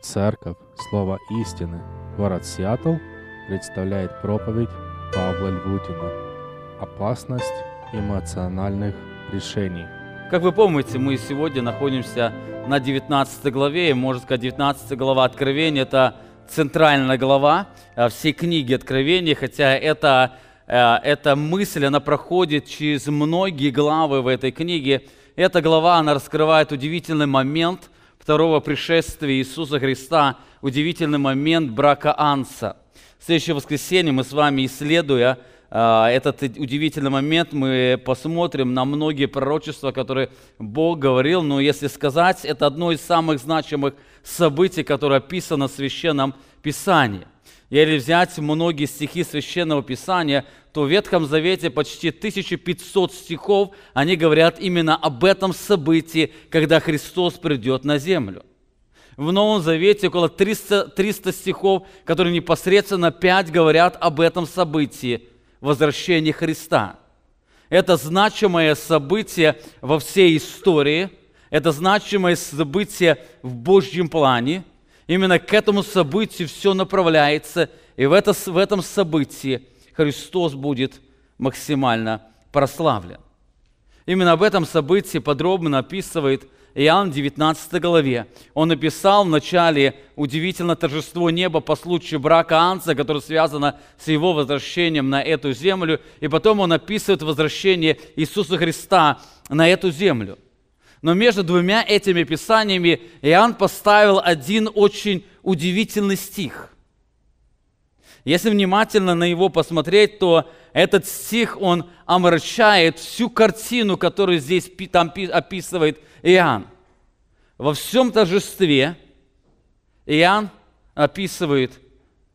Церковь Слова Истины, город Сиэтл, представляет проповедь Павла Львутина «Опасность эмоциональных решений». Как вы помните, мы сегодня находимся на 19 главе, и, можно сказать, 19 глава Откровения – это центральная глава э, всей книги Откровения, хотя это, э, эта мысль, она проходит через многие главы в этой книге. Эта глава, она раскрывает удивительный момент – второго пришествия Иисуса Христа, удивительный момент брака Анса. В следующее воскресенье мы с вами, исследуя э, этот удивительный момент, мы посмотрим на многие пророчества, которые Бог говорил. Но если сказать, это одно из самых значимых событий, которое описано в Священном Писании – если взять многие стихи Священного Писания, то в Ветхом Завете почти 1500 стихов, они говорят именно об этом событии, когда Христос придет на землю. В Новом Завете около 300, 300 стихов, которые непосредственно 5 говорят об этом событии, возвращении Христа. Это значимое событие во всей истории, это значимое событие в Божьем плане – Именно к этому событию все направляется, и в, это, в этом событии Христос будет максимально прославлен. Именно об этом событии подробно описывает Иоанн в 19 главе. Он написал в начале удивительно торжество неба по случаю брака Анца, которое связано с его возвращением на эту землю. И потом он описывает возвращение Иисуса Христа на эту землю – но между двумя этими писаниями Иоанн поставил один очень удивительный стих. Если внимательно на его посмотреть, то этот стих, он омрачает всю картину, которую здесь там описывает Иоанн. Во всем торжестве Иоанн описывает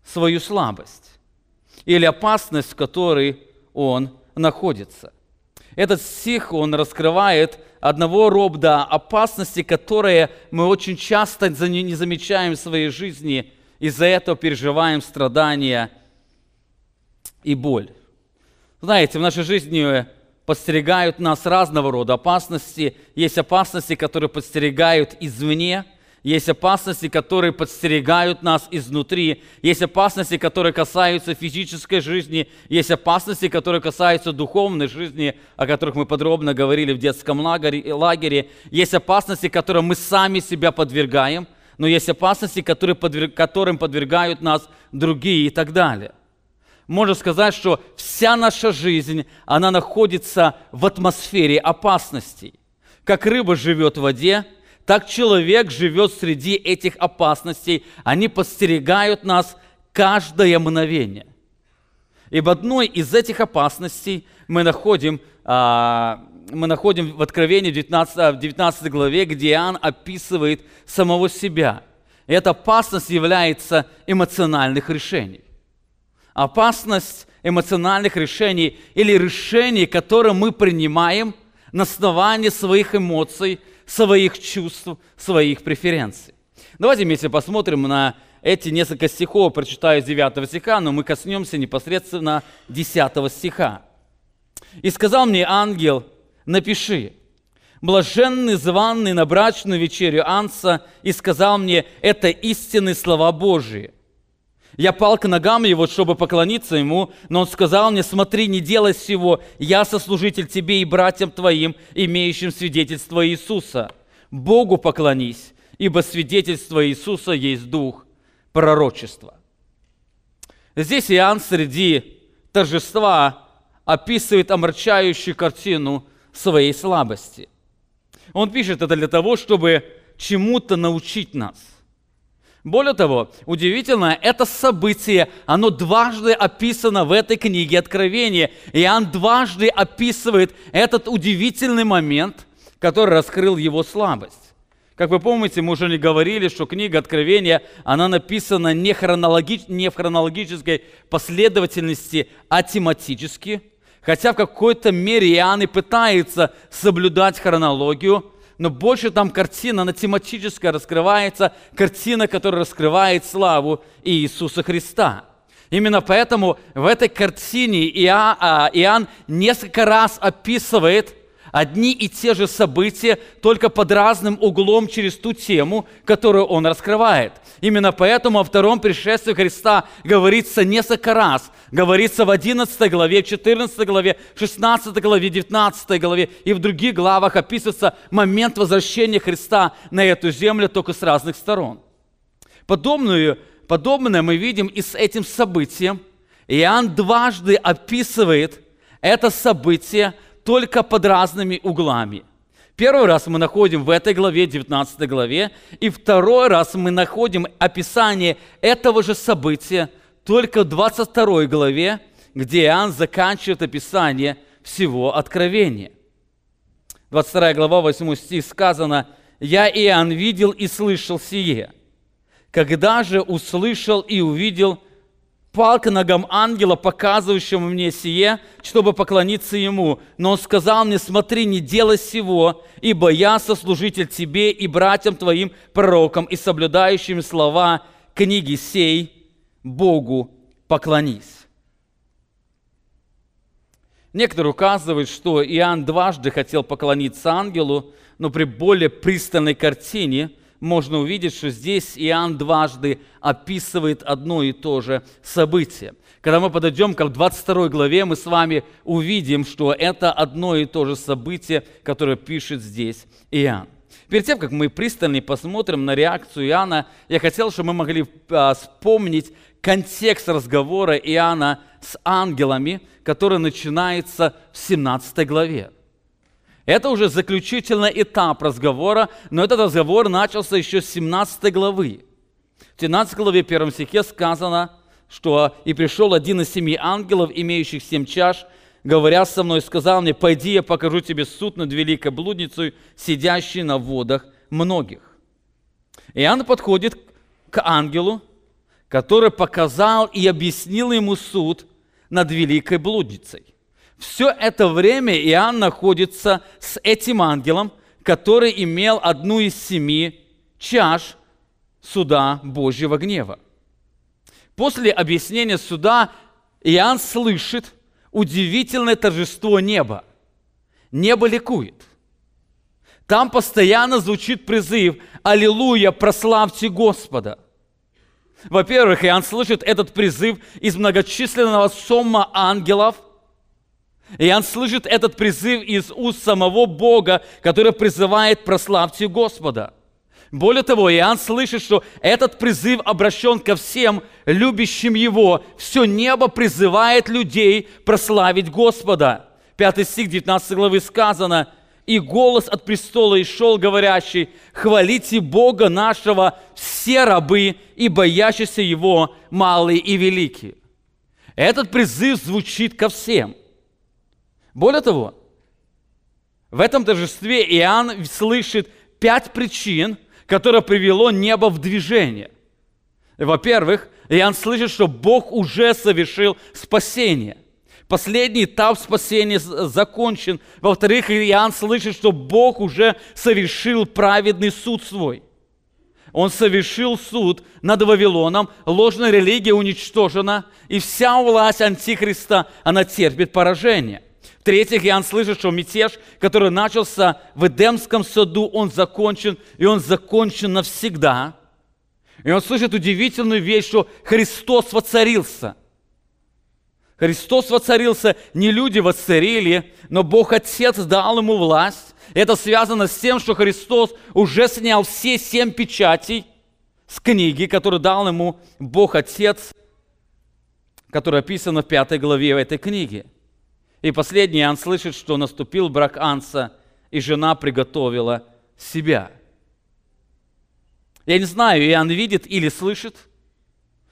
свою слабость или опасность, в которой он находится. Этот стих, он раскрывает одного рода опасности, которые мы очень часто не замечаем в своей жизни, из-за этого переживаем страдания и боль. Знаете, в нашей жизни подстерегают нас разного рода опасности. Есть опасности, которые подстерегают извне – есть опасности, которые подстерегают нас изнутри. Есть опасности, которые касаются физической жизни. Есть опасности, которые касаются духовной жизни, о которых мы подробно говорили в детском лагере. Есть опасности, которым мы сами себя подвергаем. Но есть опасности, которые подверг, которым подвергают нас другие и так далее. Можно сказать, что вся наша жизнь, она находится в атмосфере опасностей. Как рыба живет в воде, так человек живет среди этих опасностей. Они подстерегают нас каждое мгновение. И в одной из этих опасностей мы находим, а, мы находим в Откровении 19, 19 главе, где Иоанн описывает самого себя. И эта опасность является эмоциональных решений. Опасность эмоциональных решений или решений, которые мы принимаем на основании своих эмоций – своих чувств, своих преференций. Давайте вместе посмотрим на эти несколько стихов, прочитаю с 9 стиха, но мы коснемся непосредственно 10 стиха. «И сказал мне ангел, напиши, блаженный, званный на брачную вечерю Анса, и сказал мне, это истинные слова Божии – я пал к ногам его, чтобы поклониться ему, но он сказал мне, смотри, не делай всего, я сослужитель тебе и братьям твоим, имеющим свидетельство Иисуса. Богу поклонись, ибо свидетельство Иисуса есть дух пророчества. Здесь Иоанн среди торжества описывает омрачающую картину своей слабости. Он пишет это для того, чтобы чему-то научить нас. Более того, удивительно, это событие, оно дважды описано в этой книге Откровения. Иоанн дважды описывает этот удивительный момент, который раскрыл его слабость. Как вы помните, мы уже не говорили, что книга Откровения, она написана не, хронологи... не в хронологической последовательности, а тематически. Хотя в какой-то мере Иоанн и пытается соблюдать хронологию, но больше там картина, она тематическая раскрывается, картина, которая раскрывает славу Иисуса Христа. Именно поэтому в этой картине а, Иоанн несколько раз описывает одни и те же события, только под разным углом через ту тему, которую он раскрывает. Именно поэтому о втором пришествии Христа говорится несколько раз. Говорится в 11 главе, в 14 главе, 16 главе, 19 главе и в других главах описывается момент возвращения Христа на эту землю только с разных сторон. Подобную, подобное мы видим и с этим событием. Иоанн дважды описывает это событие только под разными углами. Первый раз мы находим в этой главе, 19 главе, и второй раз мы находим описание этого же события только в 22 главе, где Иоанн заканчивает описание всего откровения. 22 глава, 8 стих сказано, «Я, Иоанн, видел и слышал сие. Когда же услышал и увидел – пал к ногам ангела, показывающего мне сие, чтобы поклониться ему. Но он сказал мне, смотри, не делай сего, ибо я сослужитель тебе и братьям твоим пророкам и соблюдающим слова книги сей, Богу поклонись. Некоторые указывают, что Иоанн дважды хотел поклониться ангелу, но при более пристальной картине – можно увидеть, что здесь Иоанн дважды описывает одно и то же событие. Когда мы подойдем к 22 главе, мы с вами увидим, что это одно и то же событие, которое пишет здесь Иоанн. Перед тем, как мы пристальнее посмотрим на реакцию Иоанна, я хотел, чтобы мы могли а, вспомнить контекст разговора Иоанна с ангелами, который начинается в 17 главе. Это уже заключительный этап разговора, но этот разговор начался еще с 17 главы. В 17 главе 1 стихе сказано, что «И пришел один из семи ангелов, имеющих семь чаш, говоря со мной, сказал мне, пойди, я покажу тебе суд над великой блудницей, сидящей на водах многих». Иоанн подходит к ангелу, который показал и объяснил ему суд над великой блудницей. Все это время Иоанн находится с этим ангелом, который имел одну из семи чаш суда Божьего гнева. После объяснения суда Иоанн слышит удивительное торжество неба. Небо ликует. Там постоянно звучит призыв «Аллилуйя, прославьте Господа». Во-первых, Иоанн слышит этот призыв из многочисленного сомма ангелов – Иоанн слышит этот призыв из уст самого Бога, который призывает «прославьте Господа». Более того, Иоанн слышит, что этот призыв обращен ко всем любящим Его. Все небо призывает людей прославить Господа. Пятый стих 19 главы сказано, «И голос от престола и шел, говорящий, хвалите Бога нашего, все рабы и боящиеся Его, малые и великие». Этот призыв звучит ко всем – более того, в этом торжестве Иоанн слышит пять причин, которые привело небо в движение. Во-первых, Иоанн слышит, что Бог уже совершил спасение. Последний этап спасения закончен. Во-вторых, Иоанн слышит, что Бог уже совершил праведный суд свой. Он совершил суд над Вавилоном, ложная религия уничтожена, и вся власть Антихриста, она терпит поражение – в-третьих, Иоанн слышит, что мятеж, который начался в Эдемском саду, он закончен, и он закончен навсегда. И он слышит удивительную вещь, что Христос воцарился. Христос воцарился, не люди воцарили, но Бог Отец дал ему власть. Это связано с тем, что Христос уже снял все семь печатей с книги, которую дал ему Бог Отец, которая описана в пятой главе этой книги. И последний Иоанн слышит, что наступил брак Анса, и жена приготовила себя. Я не знаю, Иоанн видит или слышит,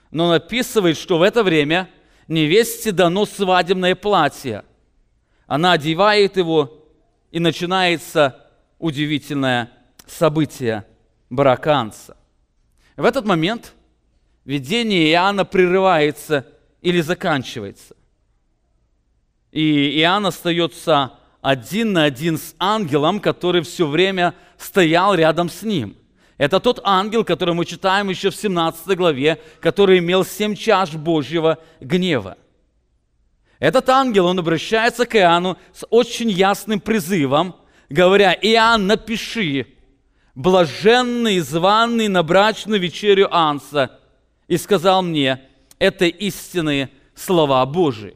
но он описывает, что в это время невесте дано свадебное платье. Она одевает его, и начинается удивительное событие брака Анса. В этот момент видение Иоанна прерывается или заканчивается. И Иоанн остается один на один с ангелом, который все время стоял рядом с ним. Это тот ангел, который мы читаем еще в 17 главе, который имел семь чаш Божьего гнева. Этот ангел, он обращается к Иоанну с очень ясным призывом говоря, «Иоанн, напиши, блаженный, званный на брачную вечерю Анса». И сказал мне, это истинные слова Божии.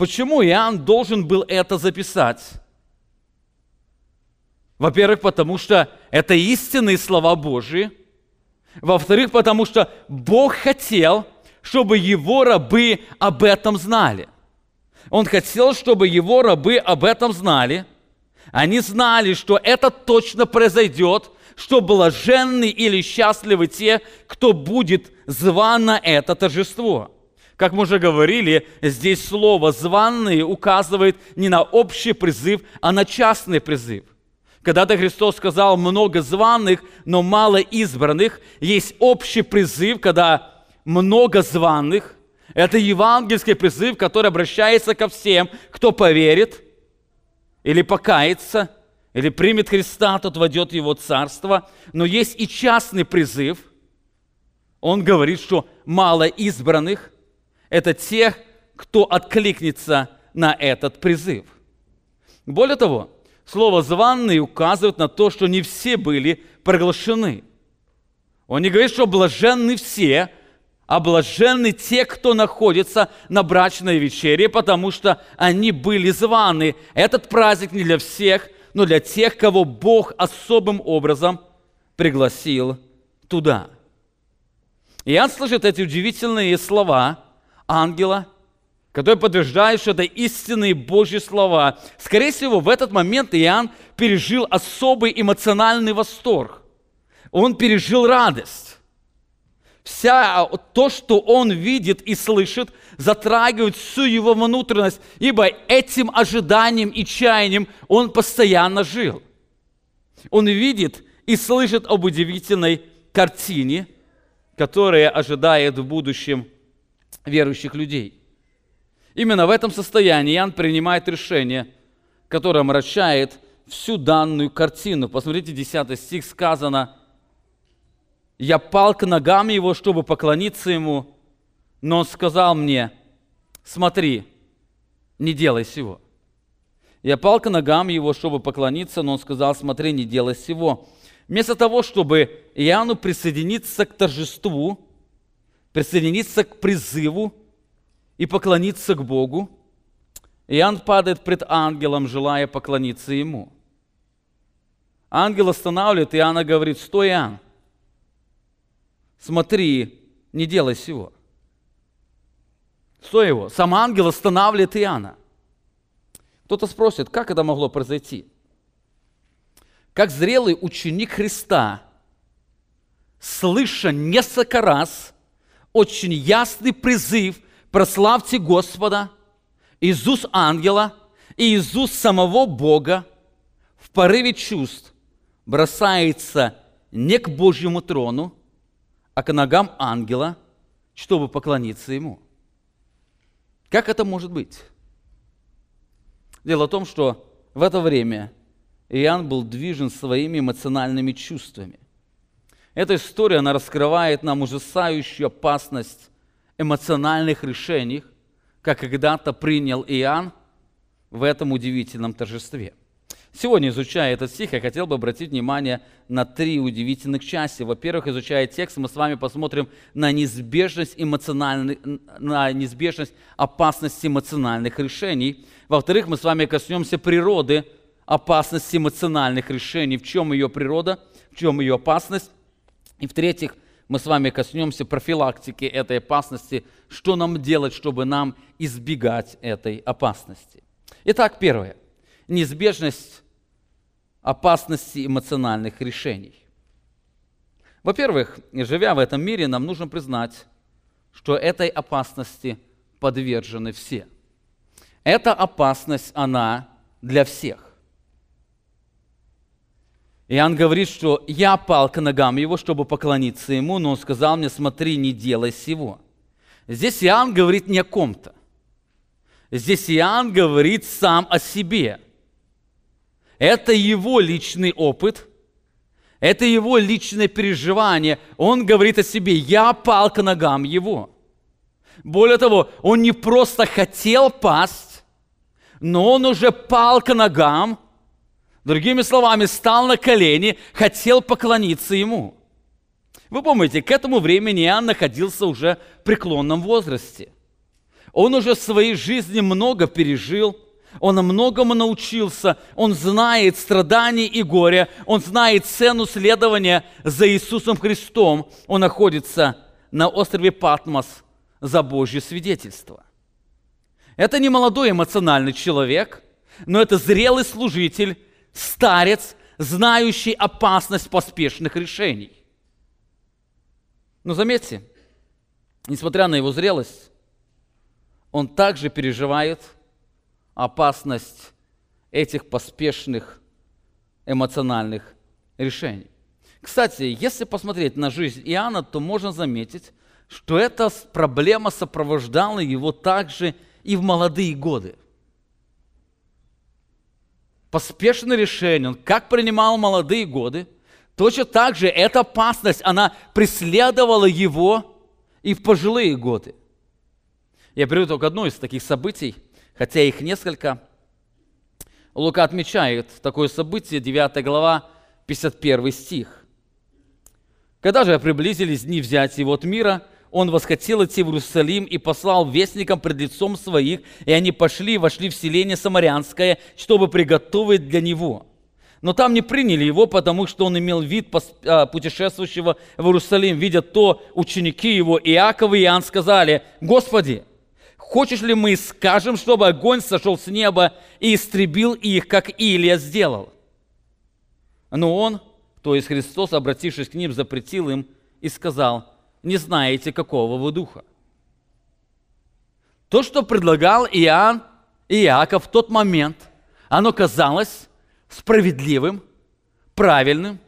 Почему Иоанн должен был это записать? Во-первых, потому что это истинные слова Божии. Во-вторых, потому что Бог хотел, чтобы его рабы об этом знали. Он хотел, чтобы его рабы об этом знали. Они знали, что это точно произойдет, что блаженны или счастливы те, кто будет зван на это торжество. Как мы уже говорили, здесь слово «званные» указывает не на общий призыв, а на частный призыв. Когда-то Христос сказал много званых, но мало избранных. Есть общий призыв, когда много званых. Это евангельский призыв, который обращается ко всем, кто поверит или покается, или примет Христа, тот войдет в его царство. Но есть и частный призыв. Он говорит, что мало избранных – это те, кто откликнется на этот призыв. Более того, Слово «званный» указывает на то, что не все были приглашены. Он не говорит, что блаженны все, а блаженны те, кто находится на брачной вечере, потому что они были званы. Этот праздник не для всех, но для тех, кого Бог особым образом пригласил туда. Иоанн слышит эти удивительные слова ангела – который подтверждает, что это истинные Божьи слова. Скорее всего, в этот момент Иоанн пережил особый эмоциональный восторг. Он пережил радость. Вся то, что он видит и слышит, затрагивает всю его внутренность, ибо этим ожиданием и чаянием он постоянно жил. Он видит и слышит об удивительной картине, которая ожидает в будущем верующих людей. Именно в этом состоянии Иоанн принимает решение, которое омрачает всю данную картину. Посмотрите, 10 стих сказано, «Я пал к ногам его, чтобы поклониться ему, но он сказал мне, смотри, не делай сего». Я пал к ногам его, чтобы поклониться, но он сказал, смотри, не делай сего. Вместо того, чтобы Иоанну присоединиться к торжеству, присоединиться к призыву, и поклониться к Богу, Иоанн падает пред ангелом, желая поклониться ему. Ангел останавливает, Иоанна говорит, стой, Иоанн, смотри, не делай всего. Стой его. Сам ангел останавливает Иоанна. Кто-то спросит, как это могло произойти? Как зрелый ученик Христа, слыша несколько раз очень ясный призыв – прославьте Господа, Иисус ангела и Иисус самого Бога в порыве чувств бросается не к Божьему трону, а к ногам ангела, чтобы поклониться Ему. Как это может быть? Дело в том, что в это время Иоанн был движен своими эмоциональными чувствами. Эта история, она раскрывает нам ужасающую опасность эмоциональных решениях, как когда-то принял Иоанн в этом удивительном торжестве. Сегодня, изучая этот стих, я хотел бы обратить внимание на три удивительных части. Во-первых, изучая текст, мы с вами посмотрим на неизбежность, эмоциональных, на неизбежность опасности эмоциональных решений. Во-вторых, мы с вами коснемся природы опасности эмоциональных решений. В чем ее природа, в чем ее опасность. И в-третьих, мы с вами коснемся профилактики этой опасности, что нам делать, чтобы нам избегать этой опасности. Итак, первое. Неизбежность опасности эмоциональных решений. Во-первых, живя в этом мире, нам нужно признать, что этой опасности подвержены все. Эта опасность, она для всех. Иоанн говорит, что я пал к ногам его, чтобы поклониться ему, но он сказал мне, смотри, не делай сего. Здесь Иоанн говорит не о ком-то. Здесь Иоанн говорит сам о себе. Это его личный опыт, это его личное переживание. Он говорит о себе, я пал к ногам его. Более того, он не просто хотел пасть, но он уже пал к ногам Другими словами, стал на колени, хотел поклониться ему. Вы помните, к этому времени Иоанн находился уже в преклонном возрасте. Он уже в своей жизни много пережил, он многому научился, он знает страданий и горя, он знает цену следования за Иисусом Христом. Он находится на острове Патмос за Божье свидетельство. Это не молодой эмоциональный человек, но это зрелый служитель, старец, знающий опасность поспешных решений. Но заметьте, несмотря на его зрелость, он также переживает опасность этих поспешных эмоциональных решений. Кстати, если посмотреть на жизнь Иоанна, то можно заметить, что эта проблема сопровождала его также и в молодые годы. Поспешное решение, он как принимал молодые годы – Точно так же эта опасность, она преследовала его и в пожилые годы. Я беру только одно из таких событий, хотя их несколько. Лука отмечает такое событие, 9 глава, 51 стих. Когда же приблизились дни взятия его от мира, он восхотел идти в Иерусалим и послал вестникам пред лицом своих, и они пошли и вошли в селение Самарянское, чтобы приготовить для него – но там не приняли его, потому что он имел вид а, путешествующего в Иерусалим. Видя то, ученики его, Иаков и Иоанн сказали, «Господи, хочешь ли мы скажем, чтобы огонь сошел с неба и истребил их, как Илия сделал?» Но он, то есть Христос, обратившись к ним, запретил им и сказал, «Не знаете, какого вы духа». То, что предлагал Иоанн и Иаков в тот момент, оно казалось справедливым, правильным,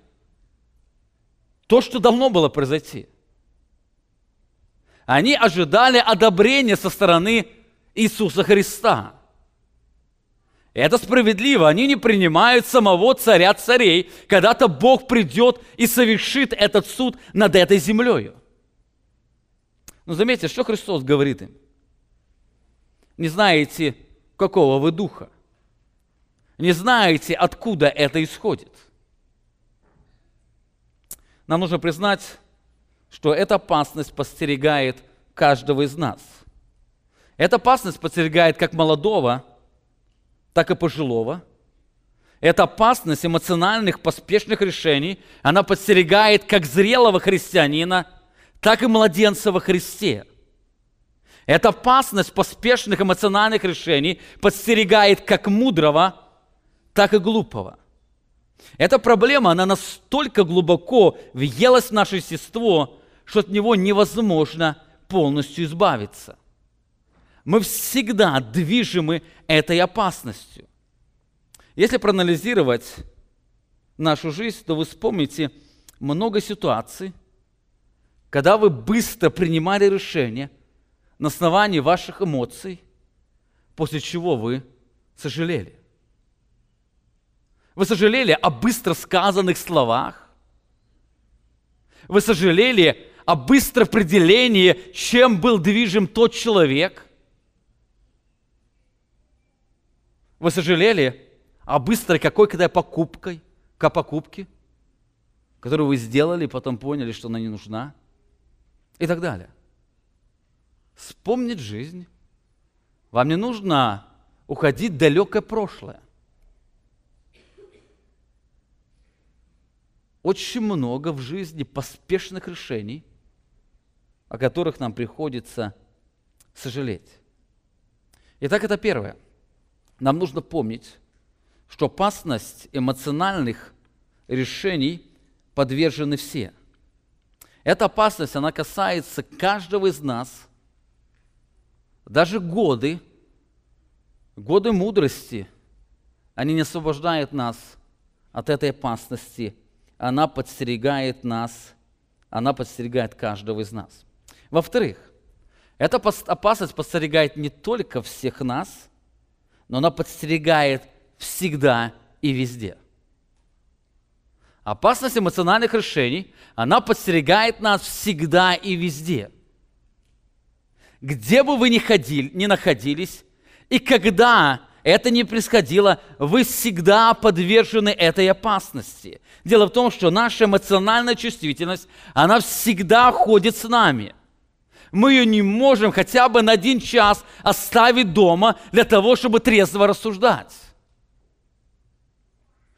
то, что давно было произойти. Они ожидали одобрения со стороны Иисуса Христа. Это справедливо. Они не принимают самого царя царей. Когда-то Бог придет и совершит этот суд над этой землей. Но заметьте, что Христос говорит им. Не знаете, какого вы духа не знаете, откуда это исходит. Нам нужно признать, что эта опасность подстерегает каждого из нас. Эта опасность подстерегает как молодого, так и пожилого. Эта опасность эмоциональных, поспешных решений, она подстерегает как зрелого христианина, так и младенца во Христе. Эта опасность поспешных эмоциональных решений подстерегает как мудрого, так и глупого. Эта проблема, она настолько глубоко въелась в наше естество, что от него невозможно полностью избавиться. Мы всегда движимы этой опасностью. Если проанализировать нашу жизнь, то вы вспомните много ситуаций, когда вы быстро принимали решение на основании ваших эмоций, после чего вы сожалели. Вы сожалели о быстро сказанных словах? Вы сожалели о быстром определении, чем был движим тот человек? Вы сожалели о быстрой какой-то покупкой, к покупке, которую вы сделали, потом поняли, что она не нужна? И так далее. Вспомнить жизнь. Вам не нужно уходить в далекое прошлое. очень много в жизни поспешных решений, о которых нам приходится сожалеть. Итак, это первое. Нам нужно помнить, что опасность эмоциональных решений подвержены все. Эта опасность, она касается каждого из нас. Даже годы, годы мудрости, они не освобождают нас от этой опасности она подстерегает нас, она подстерегает каждого из нас. Во-вторых, эта опасность подстерегает не только всех нас, но она подстерегает всегда и везде. Опасность эмоциональных решений, она подстерегает нас всегда и везде. Где бы вы ни ходили, ни находились, и когда это не происходило, вы всегда подвержены этой опасности. Дело в том, что наша эмоциональная чувствительность, она всегда ходит с нами. Мы ее не можем хотя бы на один час оставить дома для того, чтобы трезво рассуждать.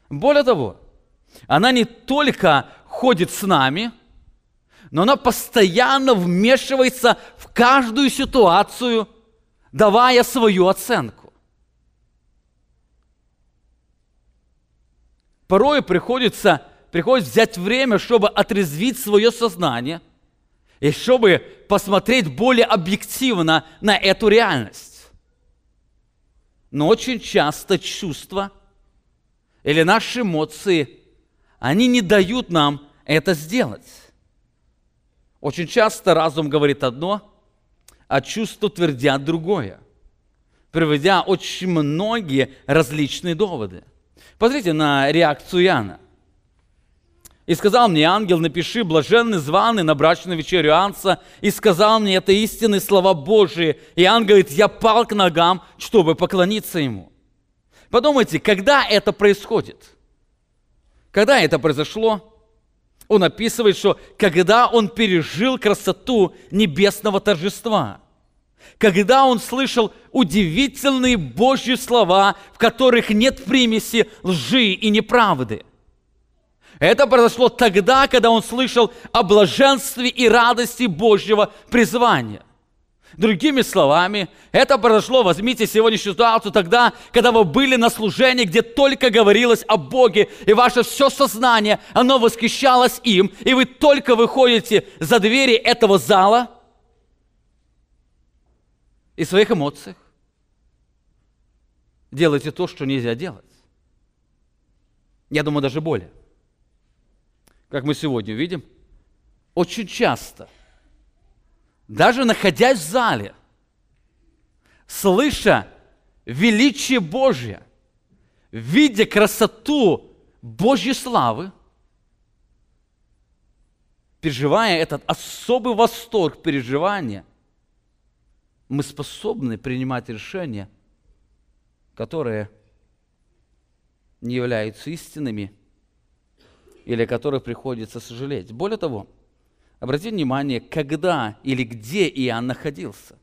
Более того, она не только ходит с нами, но она постоянно вмешивается в каждую ситуацию, давая свою оценку. Порой приходится, приходится взять время, чтобы отрезвить свое сознание и чтобы посмотреть более объективно на эту реальность. Но очень часто чувства или наши эмоции, они не дают нам это сделать. Очень часто разум говорит одно, а чувства твердят другое, приводя очень многие различные доводы. Посмотрите на реакцию Иоанна. И сказал мне ангел, напиши, блаженный званый на брачную вечерю Анса, и сказал мне, это истинные слова Божии. И ангел говорит, я пал к ногам, чтобы поклониться ему. Подумайте, когда это происходит? Когда это произошло? Он описывает, что когда он пережил красоту небесного торжества, когда он слышал удивительные Божьи слова, в которых нет примеси лжи и неправды. Это произошло тогда, когда он слышал о блаженстве и радости Божьего призвания – Другими словами, это произошло, возьмите сегодняшнюю ситуацию тогда, когда вы были на служении, где только говорилось о Боге, и ваше все сознание, оно восхищалось им, и вы только выходите за двери этого зала и своих эмоциях делаете то, что нельзя делать. Я думаю, даже более. Как мы сегодня видим, очень часто – даже находясь в зале, слыша величие Божье, видя красоту Божьей славы, переживая этот особый восторг переживания, мы способны принимать решения, которые не являются истинными или которых приходится сожалеть. Более того, Обратите внимание, когда или где Иоанн находился.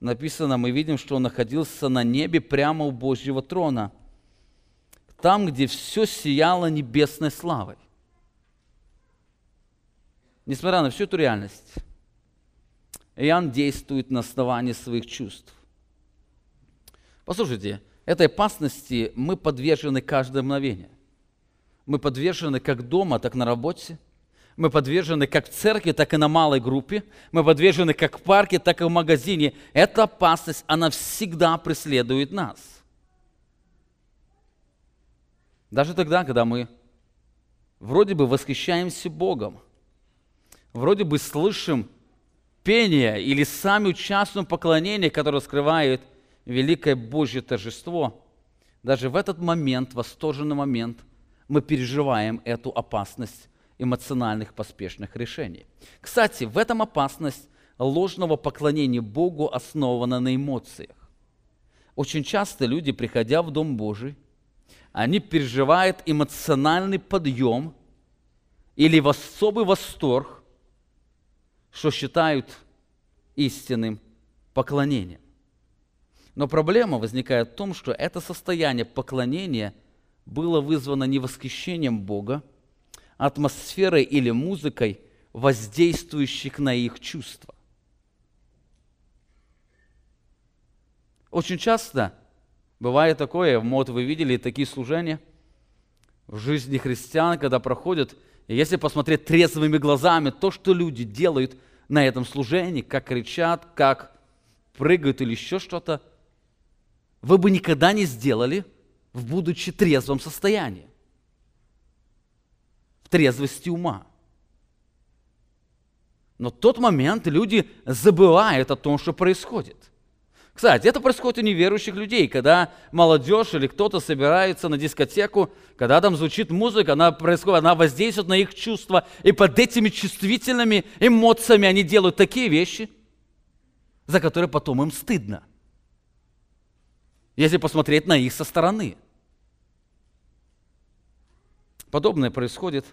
Написано, мы видим, что он находился на небе прямо у Божьего трона, там, где все сияло небесной славой. Несмотря на всю эту реальность, Иоанн действует на основании своих чувств. Послушайте, этой опасности мы подвержены каждое мгновение – мы подвержены как дома, так на работе. Мы подвержены как в церкви, так и на малой группе. Мы подвержены как в парке, так и в магазине. Эта опасность, она всегда преследует нас. Даже тогда, когда мы вроде бы восхищаемся Богом, вроде бы слышим пение или сами участвуем в поклонении, которое скрывает великое Божье торжество, даже в этот момент, восторженный момент – мы переживаем эту опасность эмоциональных поспешных решений. Кстати, в этом опасность ложного поклонения Богу основана на эмоциях. Очень часто люди, приходя в Дом Божий, они переживают эмоциональный подъем или особый восторг, что считают истинным поклонением. Но проблема возникает в том, что это состояние поклонения было вызвано не восхищением Бога, а атмосферой или музыкой, воздействующих на их чувства. Очень часто бывает такое, вот вы видели такие служения в жизни христиан, когда проходят, и если посмотреть трезвыми глазами, то, что люди делают на этом служении, как кричат, как прыгают или еще что-то, вы бы никогда не сделали – в будучи трезвом состоянии, в трезвости ума. Но в тот момент люди забывают о том, что происходит. Кстати, это происходит у неверующих людей, когда молодежь или кто-то собирается на дискотеку, когда там звучит музыка, она происходит, она воздействует на их чувства, и под этими чувствительными эмоциями они делают такие вещи, за которые потом им стыдно. Если посмотреть на их со стороны. Подобное происходит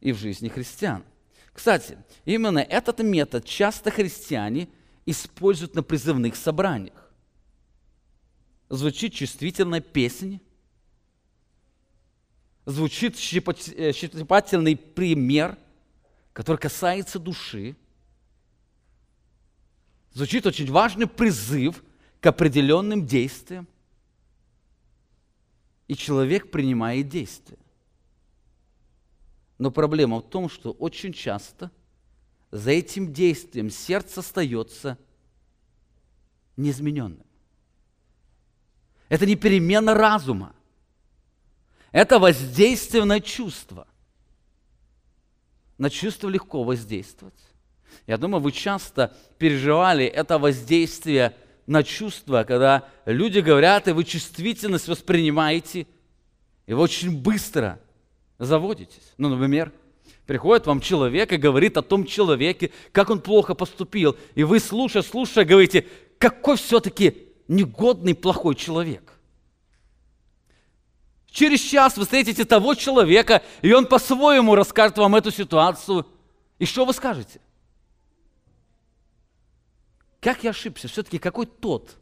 и в жизни христиан. Кстати, именно этот метод часто христиане используют на призывных собраниях. Звучит чувствительная песня, звучит э, щепетательный пример, который касается души. Звучит очень важный призыв к определенным действиям. И человек принимает действия. Но проблема в том, что очень часто за этим действием сердце остается неизмененным. Это не перемена разума. Это воздействие на чувство. На чувство легко воздействовать. Я думаю, вы часто переживали это воздействие на чувства, когда люди говорят, и вы чувствительность воспринимаете, и вы очень быстро заводитесь. Ну, например, приходит вам человек и говорит о том человеке, как он плохо поступил, и вы, слушая, слушая, говорите, какой все-таки негодный, плохой человек. Через час вы встретите того человека, и он по-своему расскажет вам эту ситуацию. И что вы скажете? Как я ошибся? Все-таки какой тот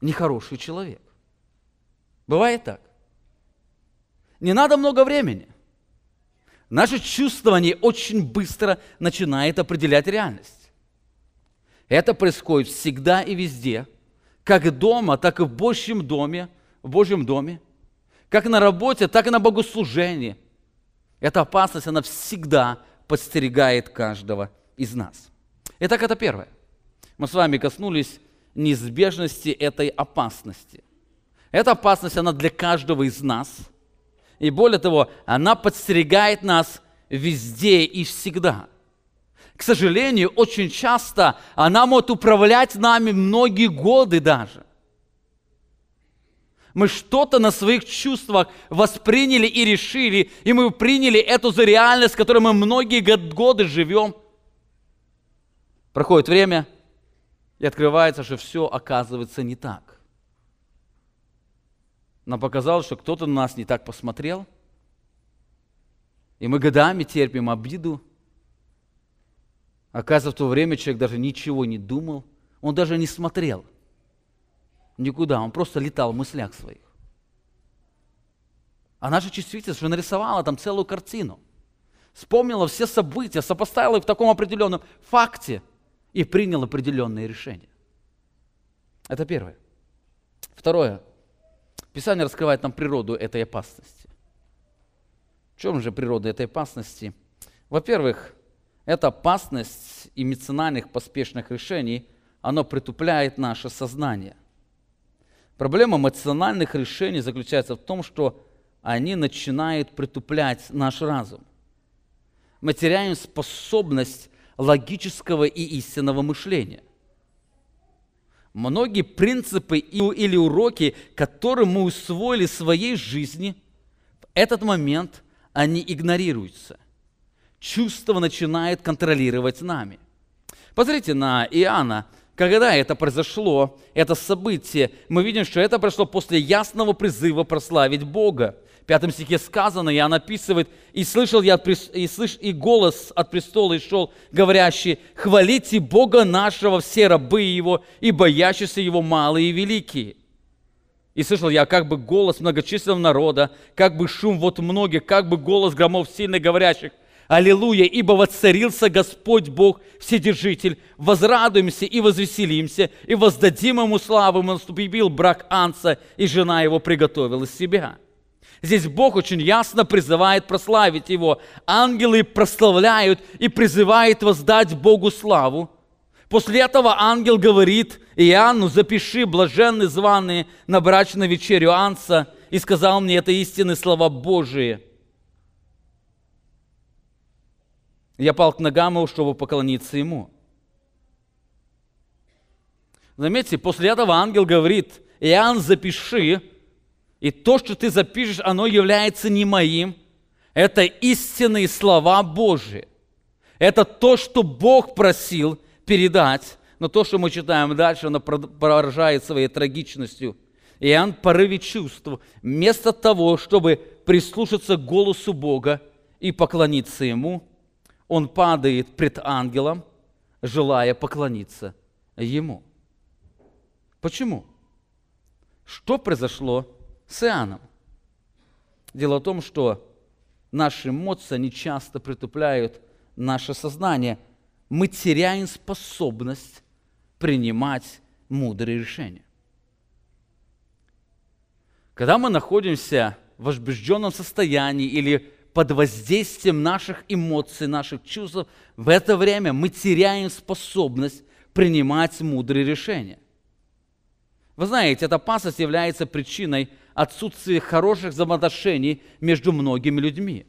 нехороший человек? Бывает так. Не надо много времени. Наше чувствование очень быстро начинает определять реальность. Это происходит всегда и везде, как дома, так и в Божьем доме, в Божьем доме, как на работе, так и на богослужении. Эта опасность, она всегда подстерегает каждого из нас. Итак, это первое. Мы с вами коснулись неизбежности этой опасности. Эта опасность, она для каждого из нас. И более того, она подстерегает нас везде и всегда. К сожалению, очень часто она может управлять нами многие годы даже. Мы что-то на своих чувствах восприняли и решили, и мы приняли эту за реальность, в которой мы многие годы живем. Проходит время, и открывается, что все оказывается не так. Нам показалось, что кто-то на нас не так посмотрел, и мы годами терпим обиду. Оказывается, в то время человек даже ничего не думал, он даже не смотрел никуда, он просто летал в мыслях своих. А наша чувствительность уже нарисовала там целую картину. Вспомнила все события, сопоставила их в таком определенном факте и принял определенные решения. Это первое. Второе. Писание раскрывает нам природу этой опасности. В чем же природа этой опасности? Во-первых, эта опасность эмоциональных поспешных решений, она притупляет наше сознание. Проблема эмоциональных решений заключается в том, что они начинают притуплять наш разум. Мы теряем способность логического и истинного мышления. Многие принципы или уроки, которые мы усвоили в своей жизни, в этот момент они игнорируются. Чувство начинает контролировать нами. Посмотрите на Иоанна, когда это произошло, это событие, мы видим, что это прошло после ясного призыва прославить Бога. В пятом стихе сказано, и он описывает, «И слышал я, и, слыш, и голос от престола и шел, говорящий, хвалите Бога нашего все рабы Его, и боящиеся Его малые и великие». И слышал я как бы голос многочисленного народа, как бы шум вот многих, как бы голос громов сильно говорящих, Аллилуйя, ибо воцарился Господь Бог Вседержитель. Возрадуемся и возвеселимся, и воздадим Ему славу. Ему наступил брак Анца, и жена его приготовила себя. Здесь Бог очень ясно призывает прославить Его. Ангелы прославляют и призывают воздать Богу славу. После этого ангел говорит Иоанну, запиши блаженные званые на брачную вечерю Анца, и сказал мне, это истинные слова Божии – Я пал к ногам его, чтобы поклониться ему. Заметьте, после этого ангел говорит, Иоанн, запиши, и то, что ты запишешь, оно является не моим, это истинные слова Божьи. Это то, что Бог просил передать Но то, что мы читаем дальше, оно поражает своей трагичностью. Иоанн порыве чувств, вместо того, чтобы прислушаться к голосу Бога и поклониться Ему, он падает пред ангелом, желая поклониться Ему. Почему? Что произошло с? Дело в том, что наши эмоции, они часто притупляют наше сознание. Мы теряем способность принимать мудрые решения. Когда мы находимся в возбужденном состоянии или под воздействием наших эмоций, наших чувств, в это время мы теряем способность принимать мудрые решения. Вы знаете, эта опасность является причиной отсутствия хороших взаимоотношений между многими людьми.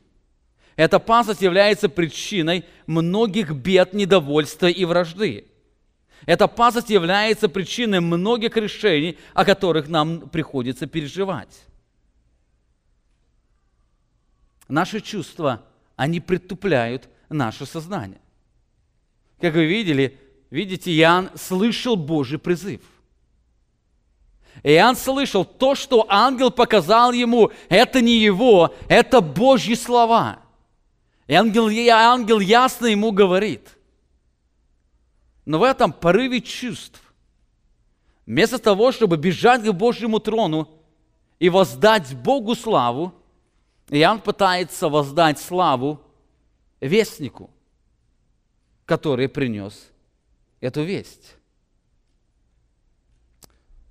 Эта опасность является причиной многих бед, недовольства и вражды. Эта опасность является причиной многих решений, о которых нам приходится переживать. Наши чувства, они притупляют наше сознание. Как вы видели, видите, Иоанн слышал Божий призыв. Иоанн слышал то, что ангел показал ему, это не его, это Божьи слова. И ангел, ангел ясно ему говорит. Но в этом порыве чувств, вместо того, чтобы бежать к Божьему трону и воздать Богу славу, Иоанн пытается воздать славу вестнику, который принес эту весть.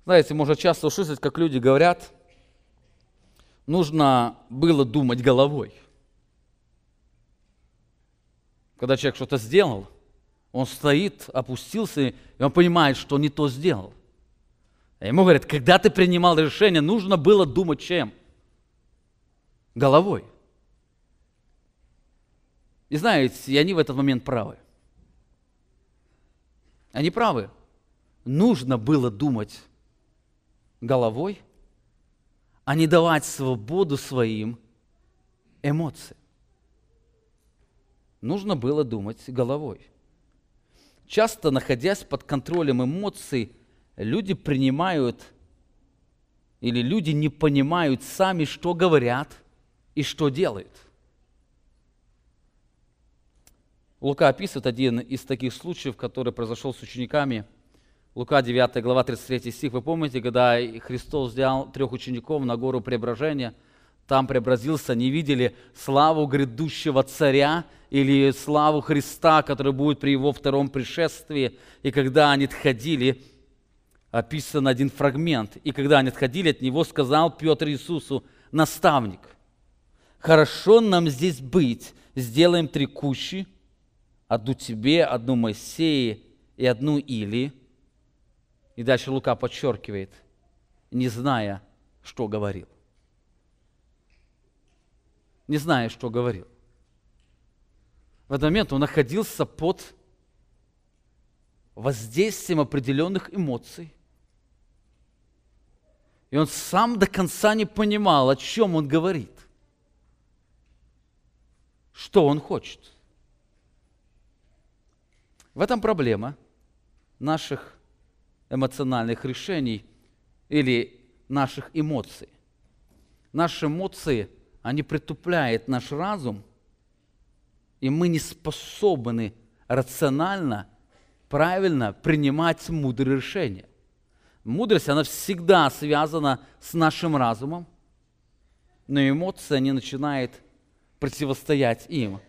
Знаете, можно часто услышать, как люди говорят, нужно было думать головой. Когда человек что-то сделал, он стоит, опустился, и он понимает, что не то сделал. А ему говорят, когда ты принимал решение, нужно было думать чем? Головой. И знаете, и они в этот момент правы. Они правы. Нужно было думать головой, а не давать свободу своим эмоциям. Нужно было думать головой. Часто, находясь под контролем эмоций, люди принимают или люди не понимают сами, что говорят и что делают. Лука описывает один из таких случаев, который произошел с учениками. Лука 9 глава 33 стих. Вы помните, когда Христос взял трех учеников на гору преображения – там преобразился, не видели славу грядущего царя или славу Христа, который будет при его втором пришествии. И когда они отходили, описан один фрагмент, и когда они отходили от него, сказал Петр Иисусу, наставник, хорошо нам здесь быть, сделаем три кущи, одну тебе, одну Моисее и одну Или. И дальше Лука подчеркивает, не зная, что говорил не зная, что говорил. В этот момент он находился под воздействием определенных эмоций. И он сам до конца не понимал, о чем он говорит. Что он хочет. В этом проблема наших эмоциональных решений или наших эмоций. Наши эмоции – они притупляют наш разум, и мы не способны рационально, правильно принимать мудрые решения. Мудрость, она всегда связана с нашим разумом, но эмоции, они начинают противостоять им.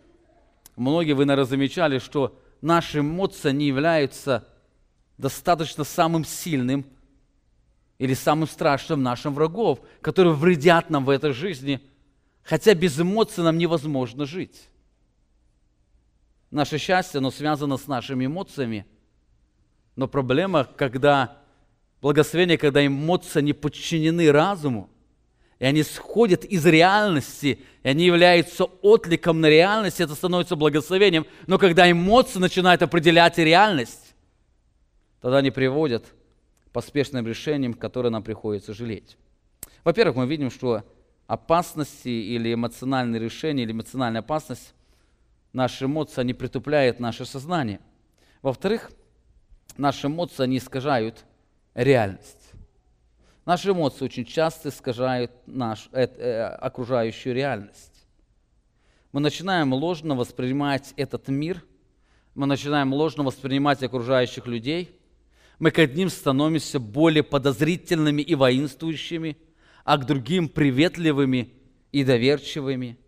Многие, вы, наверное, замечали, что наши эмоции не являются достаточно самым сильным или самым страшным нашим врагов, которые вредят нам в этой жизни – Хотя без эмоций нам невозможно жить. Наше счастье, оно связано с нашими эмоциями. Но проблема, когда благословение, когда эмоции не подчинены разуму, и они сходят из реальности, и они являются отликом на реальность, это становится благословением. Но когда эмоции начинают определять реальность, тогда они приводят к поспешным решениям, которые нам приходится жалеть. Во-первых, мы видим, что опасности или эмоциональные решения, или эмоциональная опасность, наши эмоции, они притупляют наше сознание. Во-вторых, наши эмоции, они искажают реальность. Наши эмоции очень часто искажают наш, э, э, окружающую реальность. Мы начинаем ложно воспринимать этот мир, мы начинаем ложно воспринимать окружающих людей, мы к одним становимся более подозрительными и воинствующими, а к другим приветливыми и доверчивыми.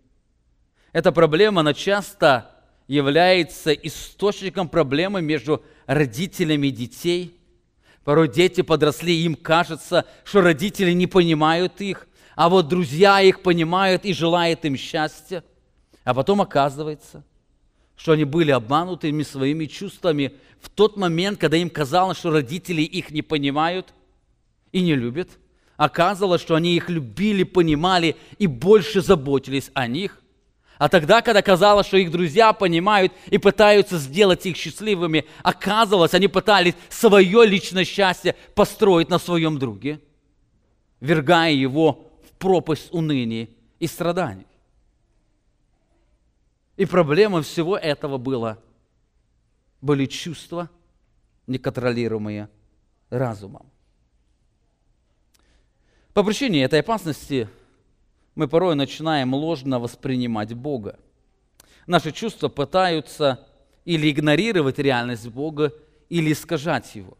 Эта проблема, она часто является источником проблемы между родителями детей. Порой дети подросли, им кажется, что родители не понимают их, а вот друзья их понимают и желают им счастья. А потом оказывается, что они были обманутыми своими чувствами в тот момент, когда им казалось, что родители их не понимают и не любят. Оказывалось, что они их любили, понимали и больше заботились о них – а тогда, когда казалось, что их друзья понимают и пытаются сделать их счастливыми, оказывалось, они пытались свое личное счастье построить на своем друге, вергая его в пропасть уныния и страданий. И проблема всего этого было, были чувства, неконтролируемые разумом. По причине этой опасности мы порой начинаем ложно воспринимать Бога. Наши чувства пытаются или игнорировать реальность Бога, или искажать его.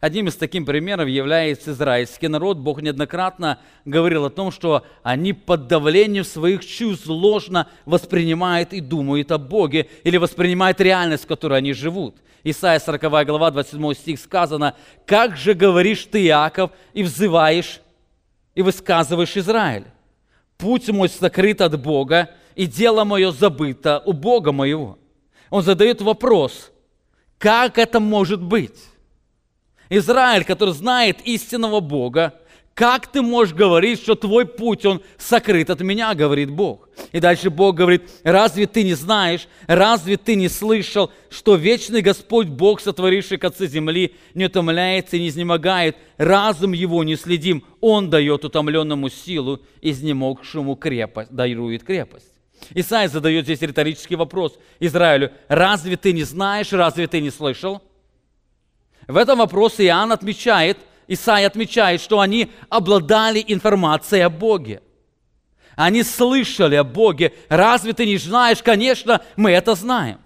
Одним из таких примеров является израильский народ. Бог неоднократно говорил о том, что они под давлением своих чувств ложно воспринимают и думают о Боге, или воспринимают реальность, в которой они живут. Исайя 40 глава, 27 стих сказано, «Как же говоришь ты, Иаков, и взываешь, и высказываешь Израиль? путь мой сокрыт от Бога, и дело мое забыто у Бога моего. Он задает вопрос, как это может быть? Израиль, который знает истинного Бога, как ты можешь говорить, что твой путь, он сокрыт от меня, говорит Бог. И дальше Бог говорит, разве ты не знаешь, разве ты не слышал, что вечный Господь Бог, сотворивший концы земли, не утомляется и не изнемогает, разум его не следим, он дает утомленному силу, изнемогшему крепость, дарует крепость. Исаия задает здесь риторический вопрос Израилю, разве ты не знаешь, разве ты не слышал? В этом вопросе Иоанн отмечает – Исаия отмечает, что они обладали информацией о Боге. Они слышали о Боге. Разве ты не знаешь? Конечно, мы это знаем.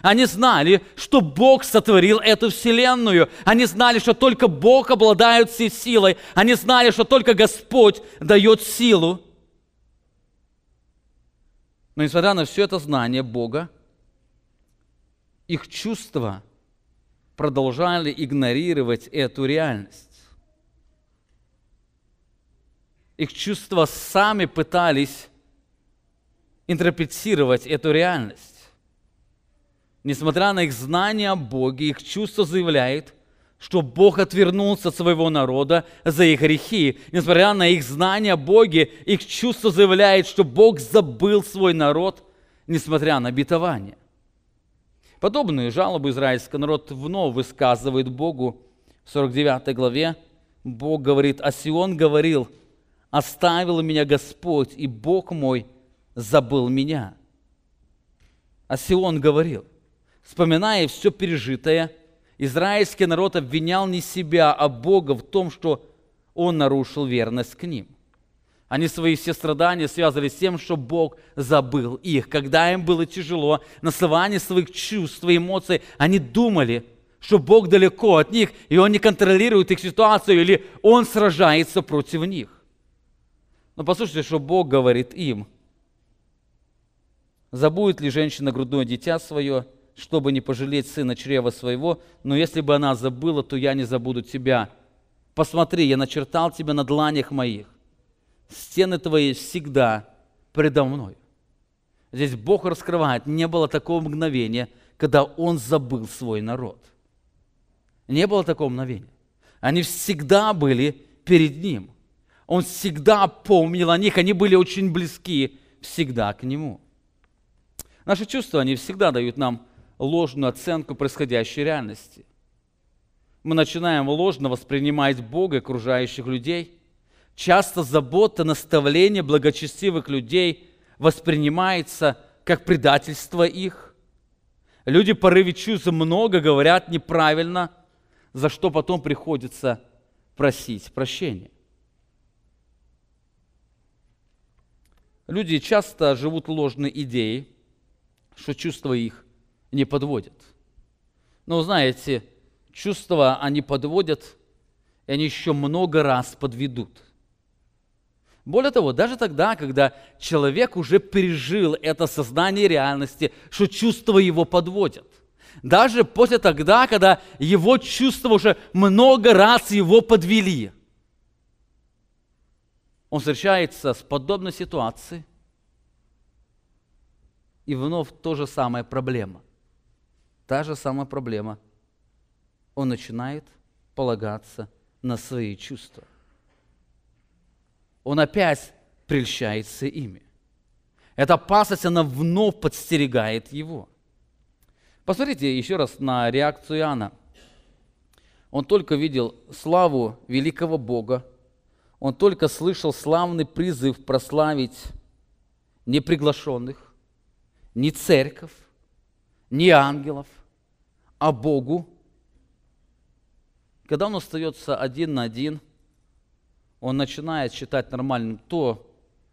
Они знали, что Бог сотворил эту вселенную. Они знали, что только Бог обладает всей силой. Они знали, что только Господь дает силу. Но несмотря на все это знание Бога, их чувства – продолжали игнорировать эту реальность. Их чувства сами пытались интерпретировать эту реальность. Несмотря на их знание о Боге, их чувство заявляет, что Бог отвернулся от своего народа за их грехи. Несмотря на их знание о Боге, их чувство заявляет, что Бог забыл свой народ, несмотря на обетование. Подобные жалобы израильский народ вновь высказывает Богу. В 49 главе Бог говорит, «А Сион говорил, оставил меня Господь, и Бог мой забыл меня». А Сион говорил, вспоминая все пережитое, израильский народ обвинял не себя, а Бога в том, что он нарушил верность к ним – они свои все страдания связывали с тем, что Бог забыл их. Когда им было тяжело, на основании своих чувств и эмоций, они думали, что Бог далеко от них, и Он не контролирует их ситуацию, или Он сражается против них. Но послушайте, что Бог говорит им. Забудет ли женщина грудное дитя свое, чтобы не пожалеть сына чрева своего, но если бы она забыла, то я не забуду тебя. Посмотри, я начертал тебя на дланях моих стены твои всегда предо мной. Здесь Бог раскрывает, не было такого мгновения, когда Он забыл свой народ. Не было такого мгновения. Они всегда были перед Ним. Он всегда помнил о них, они были очень близки всегда к Нему. Наши чувства, они всегда дают нам ложную оценку происходящей реальности. Мы начинаем ложно воспринимать Бога и окружающих людей – Часто забота, наставление благочестивых людей воспринимается как предательство их. Люди порыве чувств много говорят неправильно, за что потом приходится просить прощения. Люди часто живут ложной идеей, что чувства их не подводят. Но знаете, чувства они подводят, и они еще много раз подведут. Более того, даже тогда, когда человек уже пережил это сознание реальности, что чувства его подводят. Даже после тогда, когда его чувства уже много раз его подвели. Он встречается с подобной ситуацией, и вновь то же самая проблема. Та же самая проблема. Он начинает полагаться на свои чувства. Он опять прельщается ими. Эта опасность, она вновь подстерегает его. Посмотрите еще раз на реакцию Иоанна. Он только видел славу великого Бога, он только слышал славный призыв прославить неприглашенных, не церковь, не ангелов, а Богу. Когда он остается один на один, он начинает считать нормальным то,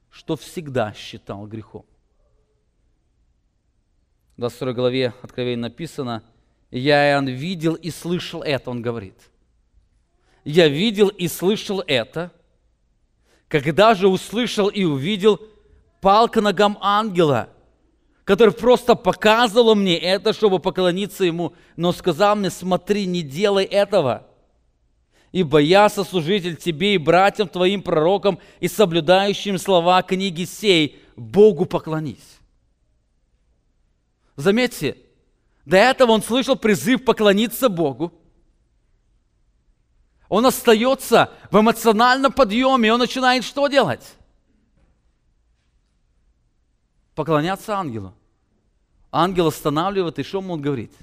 что всегда считал грехом. В 22 главе Откровения написано, «Я, Иоанн, видел и слышал это», он говорит. «Я видел и слышал это, когда же услышал и увидел, пал к ногам ангела, который просто показывал мне это, чтобы поклониться ему, но сказал мне, смотри, не делай этого, ибо я сослужитель тебе и братьям твоим пророкам и соблюдающим слова книги сей, Богу поклонись. Заметьте, до этого он слышал призыв поклониться Богу. Он остается в эмоциональном подъеме, он начинает что делать? поклоняться ангелу. Ангел останавливает, и что ему он говорит?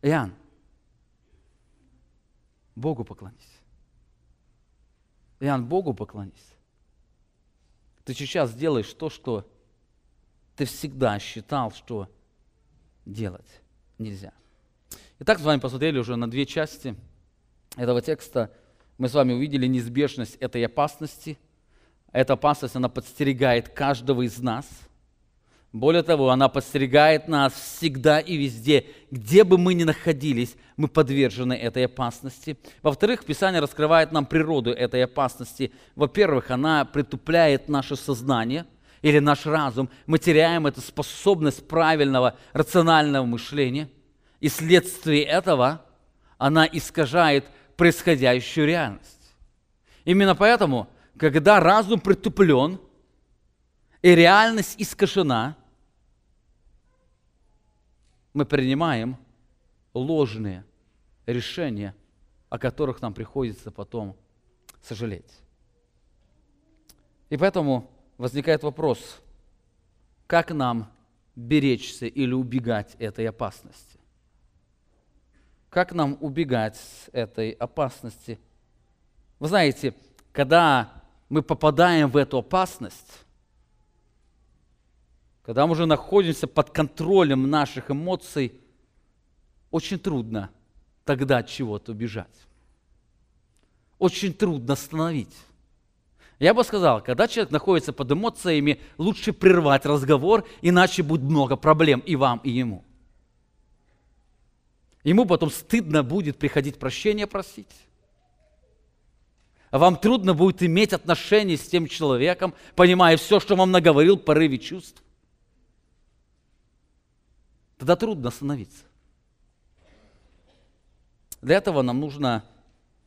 Иоанн, Богу поклонись. Иоанн, Богу поклонись. Ты сейчас делаешь то, что ты всегда считал, что делать нельзя. Итак, с вами посмотрели уже на две части этого текста. Мы с вами увидели неизбежность этой опасности. Эта опасность, она подстерегает каждого из нас – более того, она подстерегает нас всегда и везде, где бы мы ни находились, мы подвержены этой опасности. Во-вторых, Писание раскрывает нам природу этой опасности. Во-первых, она притупляет наше сознание или наш разум. Мы теряем эту способность правильного, рационального мышления. И вследствие этого она искажает происходящую реальность. Именно поэтому, когда разум притуплен и реальность искажена – мы принимаем ложные решения, о которых нам приходится потом сожалеть. И поэтому возникает вопрос, как нам беречься или убегать этой опасности? Как нам убегать этой опасности? Вы знаете, когда мы попадаем в эту опасность, когда мы уже находимся под контролем наших эмоций, очень трудно тогда от чего-то убежать. Очень трудно остановить. Я бы сказал, когда человек находится под эмоциями, лучше прервать разговор, иначе будет много проблем и вам, и ему. Ему потом стыдно будет приходить прощения просить. Вам трудно будет иметь отношения с тем человеком, понимая все, что вам наговорил в порыве чувств тогда трудно остановиться. Для этого нам нужно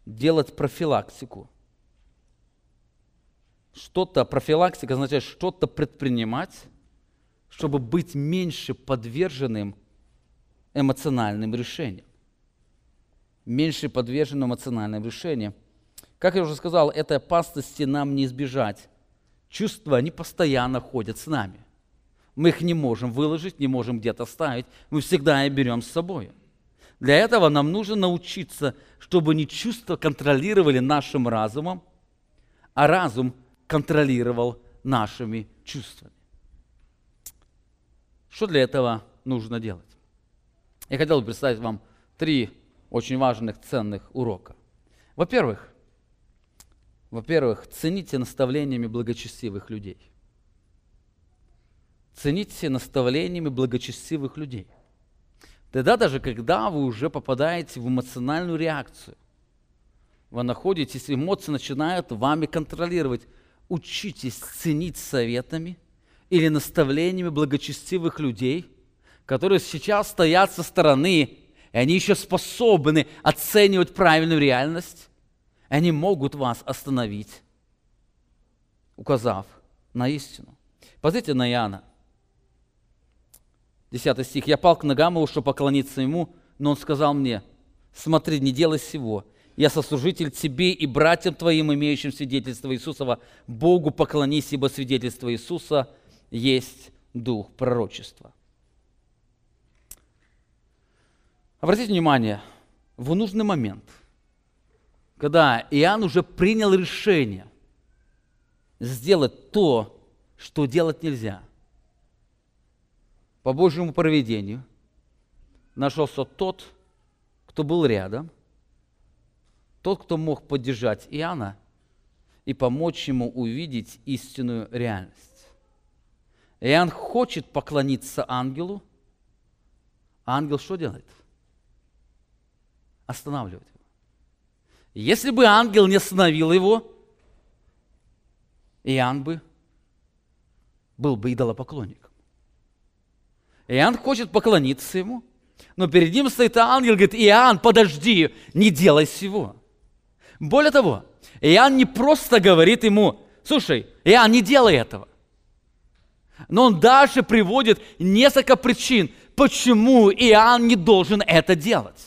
делать профилактику. Что-то, профилактика означает что-то предпринимать, чтобы быть меньше подверженным эмоциональным решениям. Меньше подверженным эмоциональным решениям. Как я уже сказал, этой опасности нам не избежать. Чувства, они постоянно ходят с нами. Мы их не можем выложить, не можем где-то ставить. Мы всегда их берем с собой. Для этого нам нужно научиться, чтобы не чувства контролировали нашим разумом, а разум контролировал нашими чувствами. Что для этого нужно делать? Я хотел бы представить вам три очень важных, ценных урока. Во-первых, во-первых, цените наставлениями благочестивых людей. Цените наставлениями благочестивых людей. Тогда даже когда вы уже попадаете в эмоциональную реакцию, вы находитесь, эмоции начинают вами контролировать, учитесь ценить советами или наставлениями благочестивых людей, которые сейчас стоят со стороны, и они еще способны оценивать правильную реальность, они могут вас остановить, указав на истину. Посмотрите на Иоанна. 10 стих. «Я пал к ногам его, чтобы поклониться ему, но он сказал мне, смотри, не делай всего, я сослужитель тебе и братьям твоим, имеющим свидетельство Иисусова, Богу поклонись, ибо свидетельство Иисуса есть дух пророчества. Обратите внимание, в нужный момент, когда Иоанн уже принял решение сделать то, что делать нельзя, по Божьему проведению нашелся тот, кто был рядом – тот, кто мог поддержать Иоанна и помочь ему увидеть истинную реальность. Иоанн хочет поклониться ангелу, а ангел что делает? Останавливает его. Если бы ангел не остановил его, Иоанн бы был бы идолопоклонником. Иоанн хочет поклониться ему, но перед ним стоит ангел, говорит, Иоанн, подожди, не делай всего. Более того, Иоанн не просто говорит ему, слушай, Иоанн, не делай этого. Но он даже приводит несколько причин, почему Иоанн не должен это делать.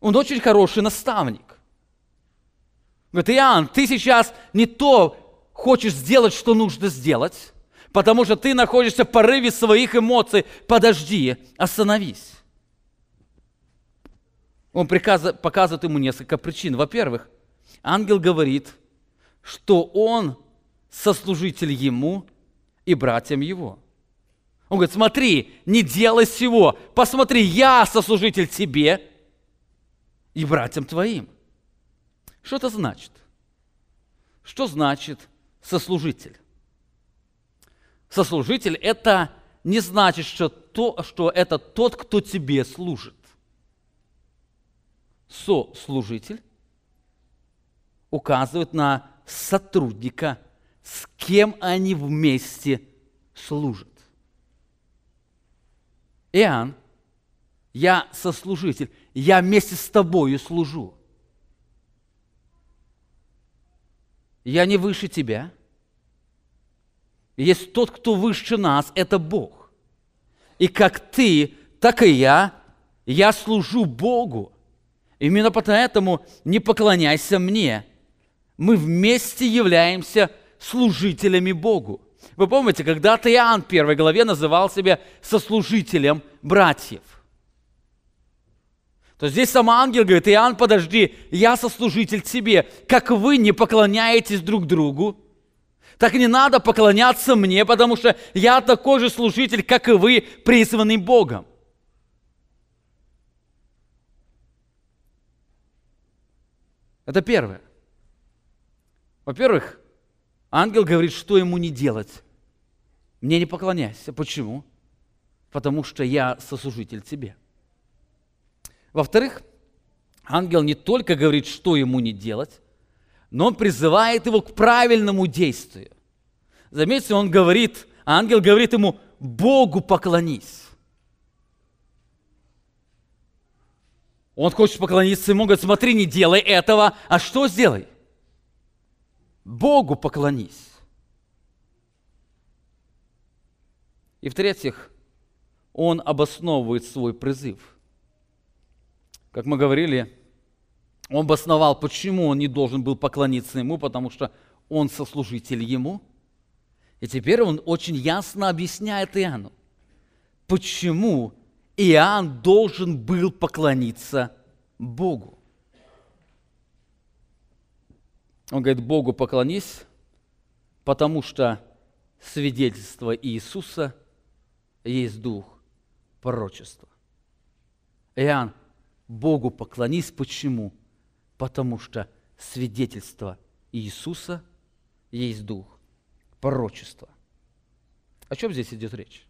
Он очень хороший наставник. Говорит, Иоанн, ты сейчас не то хочешь сделать, что нужно сделать, потому что ты находишься в порыве своих эмоций. Подожди, остановись. Он показывает ему несколько причин. Во-первых, ангел говорит, что он сослужитель ему и братьям его. Он говорит, смотри, не делай всего. Посмотри, я сослужитель тебе и братьям твоим. Что это значит? Что значит сослужитель? Сослужитель – это не значит, что, то, что это тот, кто тебе служит сослужитель указывает на сотрудника, с кем они вместе служат. Иоанн, я сослужитель, я вместе с тобою служу. Я не выше тебя. Есть тот, кто выше нас, это Бог. И как ты, так и я, я служу Богу. Именно поэтому не поклоняйся мне. Мы вместе являемся служителями Богу. Вы помните, когда-то Иоанн в первой главе называл себя сослужителем братьев. То здесь сам ангел говорит, Иоанн, подожди, я сослужитель тебе. Как вы не поклоняетесь друг другу, так не надо поклоняться мне, потому что я такой же служитель, как и вы, призванный Богом. Это первое. Во-первых, ангел говорит, что ему не делать. Мне не поклоняйся. Почему? Потому что я сослужитель тебе. Во-вторых, ангел не только говорит, что ему не делать, но он призывает его к правильному действию. Заметьте, он говорит, ангел говорит ему, Богу поклонись. Он хочет поклониться ему, говорит, смотри, не делай этого, а что сделай? Богу поклонись. И в-третьих, он обосновывает свой призыв. Как мы говорили, он обосновал, почему он не должен был поклониться ему, потому что он сослужитель ему. И теперь он очень ясно объясняет Иоанну, почему Иоанн должен был поклониться Богу. Он говорит, Богу поклонись, потому что свидетельство Иисуса есть дух пророчества. Иоанн, Богу поклонись. Почему? Потому что свидетельство Иисуса есть дух пророчества. О чем здесь идет речь?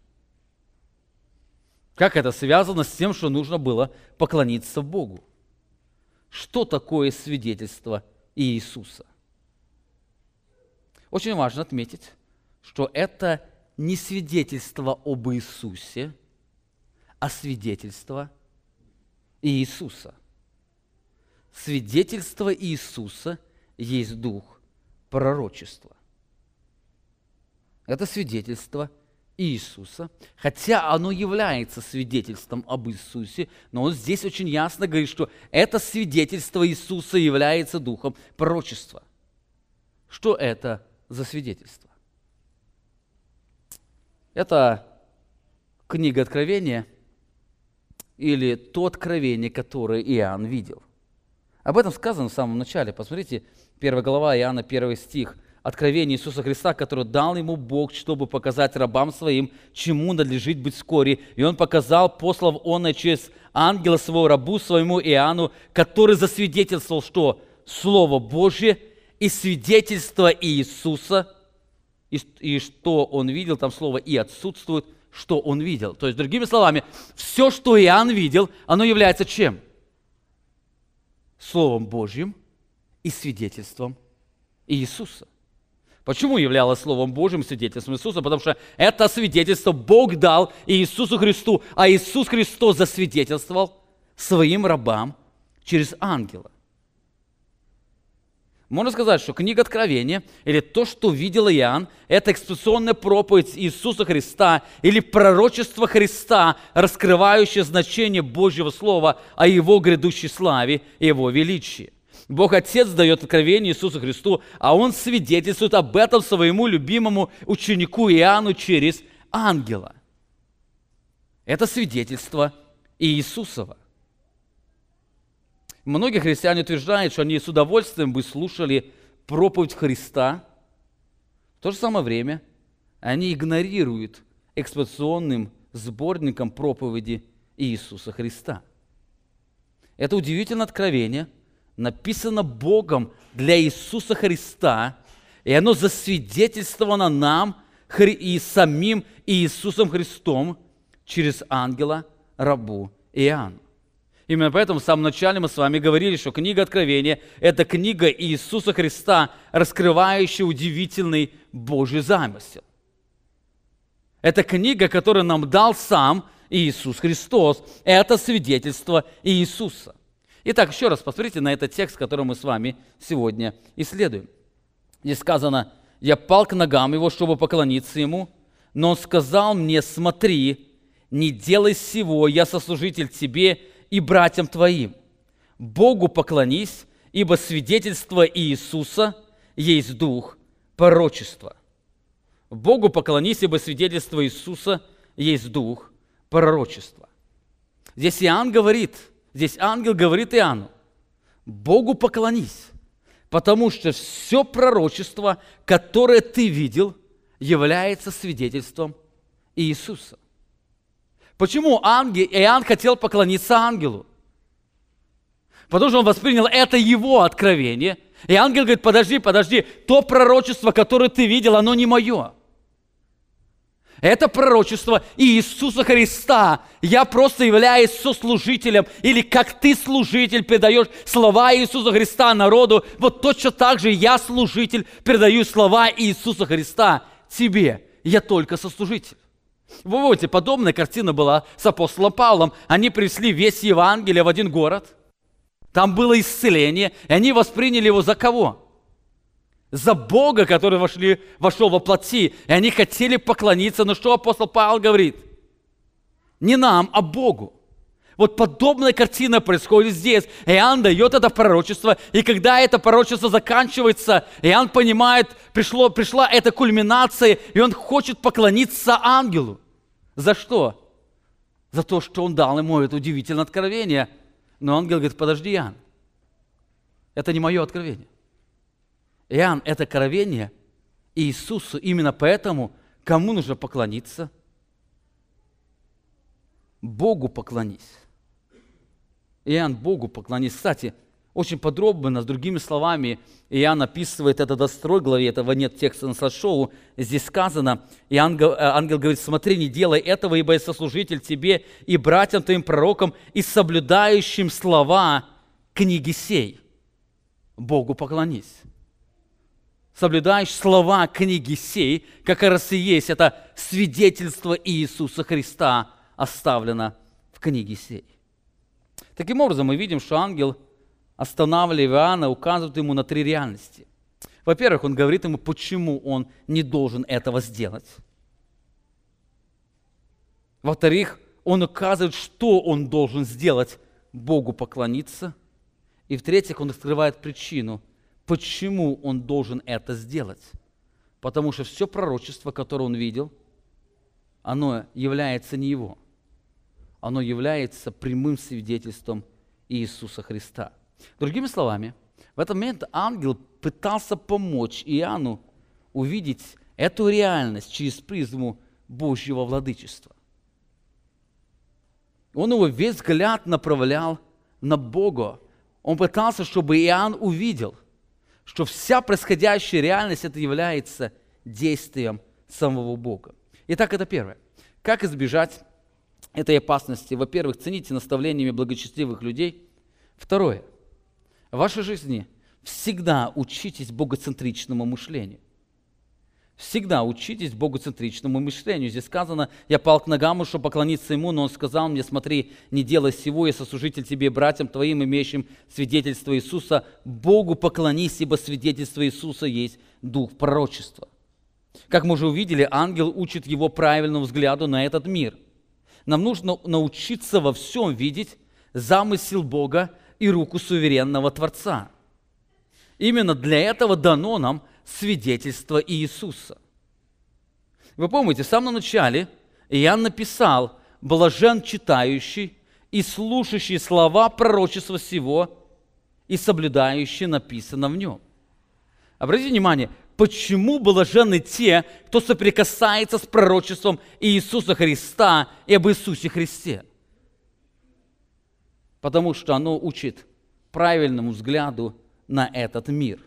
Как это связано с тем, что нужно было поклониться Богу? Что такое свидетельство Иисуса? Очень важно отметить, что это не свидетельство об Иисусе, а свидетельство Иисуса. Свидетельство Иисуса есть дух пророчества. Это свидетельство Иисуса, хотя оно является свидетельством об Иисусе, но он здесь очень ясно говорит, что это свидетельство Иисуса является духом пророчества. Что это за свидетельство? Это книга Откровения или то откровение, которое Иоанн видел. Об этом сказано в самом начале. Посмотрите, первая глава Иоанна, первый стих. Откровение Иисуса Христа, которое дал ему Бог, чтобы показать рабам своим, чему надлежит быть вскоре. И он показал, послав он через ангела своего рабу своему Иоанну, который засвидетельствовал, что Слово Божье и свидетельство Иисуса – и, и что он видел, там слово «и» отсутствует, что он видел. То есть, другими словами, все, что Иоанн видел, оно является чем? Словом Божьим и свидетельством Иисуса. Почему являлось Словом Божьим свидетельством Иисуса? Потому что это свидетельство Бог дал Иисусу Христу, а Иисус Христос засвидетельствовал своим рабам через ангела. Можно сказать, что книга Откровения, или то, что видел Иоанн, это экспрессионная проповедь Иисуса Христа или пророчество Христа, раскрывающее значение Божьего Слова о Его грядущей славе и Его величии. Бог Отец дает откровение Иисусу Христу, а Он свидетельствует об этом своему любимому ученику Иоанну через ангела. Это свидетельство Иисусова. Многие христиане утверждают, что они с удовольствием бы слушали проповедь Христа. В то же самое время они игнорируют экспозиционным сборником проповеди Иисуса Христа. Это удивительное откровение, написано Богом для Иисуса Христа, и оно засвидетельствовано нам и самим Иисусом Христом через ангела рабу Иоанна. Именно поэтому в самом начале мы с вами говорили, что книга Откровения – это книга Иисуса Христа, раскрывающая удивительный Божий замысел. Это книга, которую нам дал сам Иисус Христос. Это свидетельство Иисуса. Итак, еще раз посмотрите на этот текст, который мы с вами сегодня исследуем. Здесь сказано, «Я пал к ногам его, чтобы поклониться ему, но он сказал мне, смотри, не делай всего, я сослужитель тебе, и братьям твоим. Богу поклонись, ибо свидетельство Иисуса есть дух пророчества. Богу поклонись, ибо свидетельство Иисуса есть дух пророчества. Здесь Иоанн говорит, здесь ангел говорит Иоанну, Богу поклонись, потому что все пророчество, которое ты видел, является свидетельством Иисуса. Почему ангел, Иоанн хотел поклониться ангелу? Потому что он воспринял это его откровение. И ангел говорит, подожди, подожди, то пророчество, которое ты видел, оно не мое. Это пророчество Иисуса Христа. Я просто являюсь сослужителем, или как ты, служитель, передаешь слова Иисуса Христа народу, вот точно так же я, служитель, передаю слова Иисуса Христа тебе. Я только сослужитель. Вы помните, подобная картина была с апостолом Павлом. Они принесли весь Евангелие в один город. Там было исцеление, и они восприняли его за кого? За Бога, который вошли, вошел во плоти. И они хотели поклониться. Но что апостол Павел говорит? Не нам, а Богу. Вот подобная картина происходит здесь. Иоанн дает это пророчество, и когда это пророчество заканчивается, Иоанн понимает, пришло, пришла эта кульминация, и он хочет поклониться ангелу. За что? За то, что он дал ему это удивительное откровение. Но ангел говорит, подожди, Иоанн, это не мое откровение. Иоанн, это откровение Иисусу. Именно поэтому кому нужно поклониться? Богу поклонись. Иоанн, Богу поклонись. Кстати, очень подробно, с другими словами, Иоанн описывает это до второй главе, этого нет текста на слайд-шоу, здесь сказано, и ангел, э, ангел говорит, смотри, не делай этого, ибо я сослужитель тебе и братьям твоим пророкам, и соблюдающим слова книги сей. Богу поклонись. Соблюдаешь слова книги сей, как раз и есть это свидетельство Иисуса Христа оставлено в книге сей. Таким образом, мы видим, что ангел – останавливая Иоанна, указывает ему на три реальности. Во-первых, он говорит ему, почему он не должен этого сделать. Во-вторых, он указывает, что он должен сделать, Богу поклониться. И в-третьих, он открывает причину, почему он должен это сделать. Потому что все пророчество, которое он видел, оно является не его. Оно является прямым свидетельством Иисуса Христа – Другими словами, в этот момент ангел пытался помочь Иоанну увидеть эту реальность через призму Божьего владычества. Он его весь взгляд направлял на Бога. Он пытался, чтобы Иоанн увидел, что вся происходящая реальность это является действием самого Бога. Итак, это первое. Как избежать этой опасности? Во-первых, цените наставлениями благочестивых людей. Второе в вашей жизни всегда учитесь богоцентричному мышлению. Всегда учитесь богоцентричному мышлению. Здесь сказано, я пал к ногам, чтобы поклониться ему, но он сказал мне, смотри, не делай всего, я сослужитель тебе, братьям твоим, имеющим свидетельство Иисуса. Богу поклонись, ибо свидетельство Иисуса есть дух пророчества. Как мы уже увидели, ангел учит его правильному взгляду на этот мир. Нам нужно научиться во всем видеть замысел Бога и руку суверенного Творца. Именно для этого дано нам свидетельство Иисуса. Вы помните, в самом начале Иоанн написал «Блажен читающий и слушающий слова пророчества сего и соблюдающий написано в нем». Обратите внимание, почему блаженны те, кто соприкасается с пророчеством Иисуса Христа и об Иисусе Христе – потому что оно учит правильному взгляду на этот мир.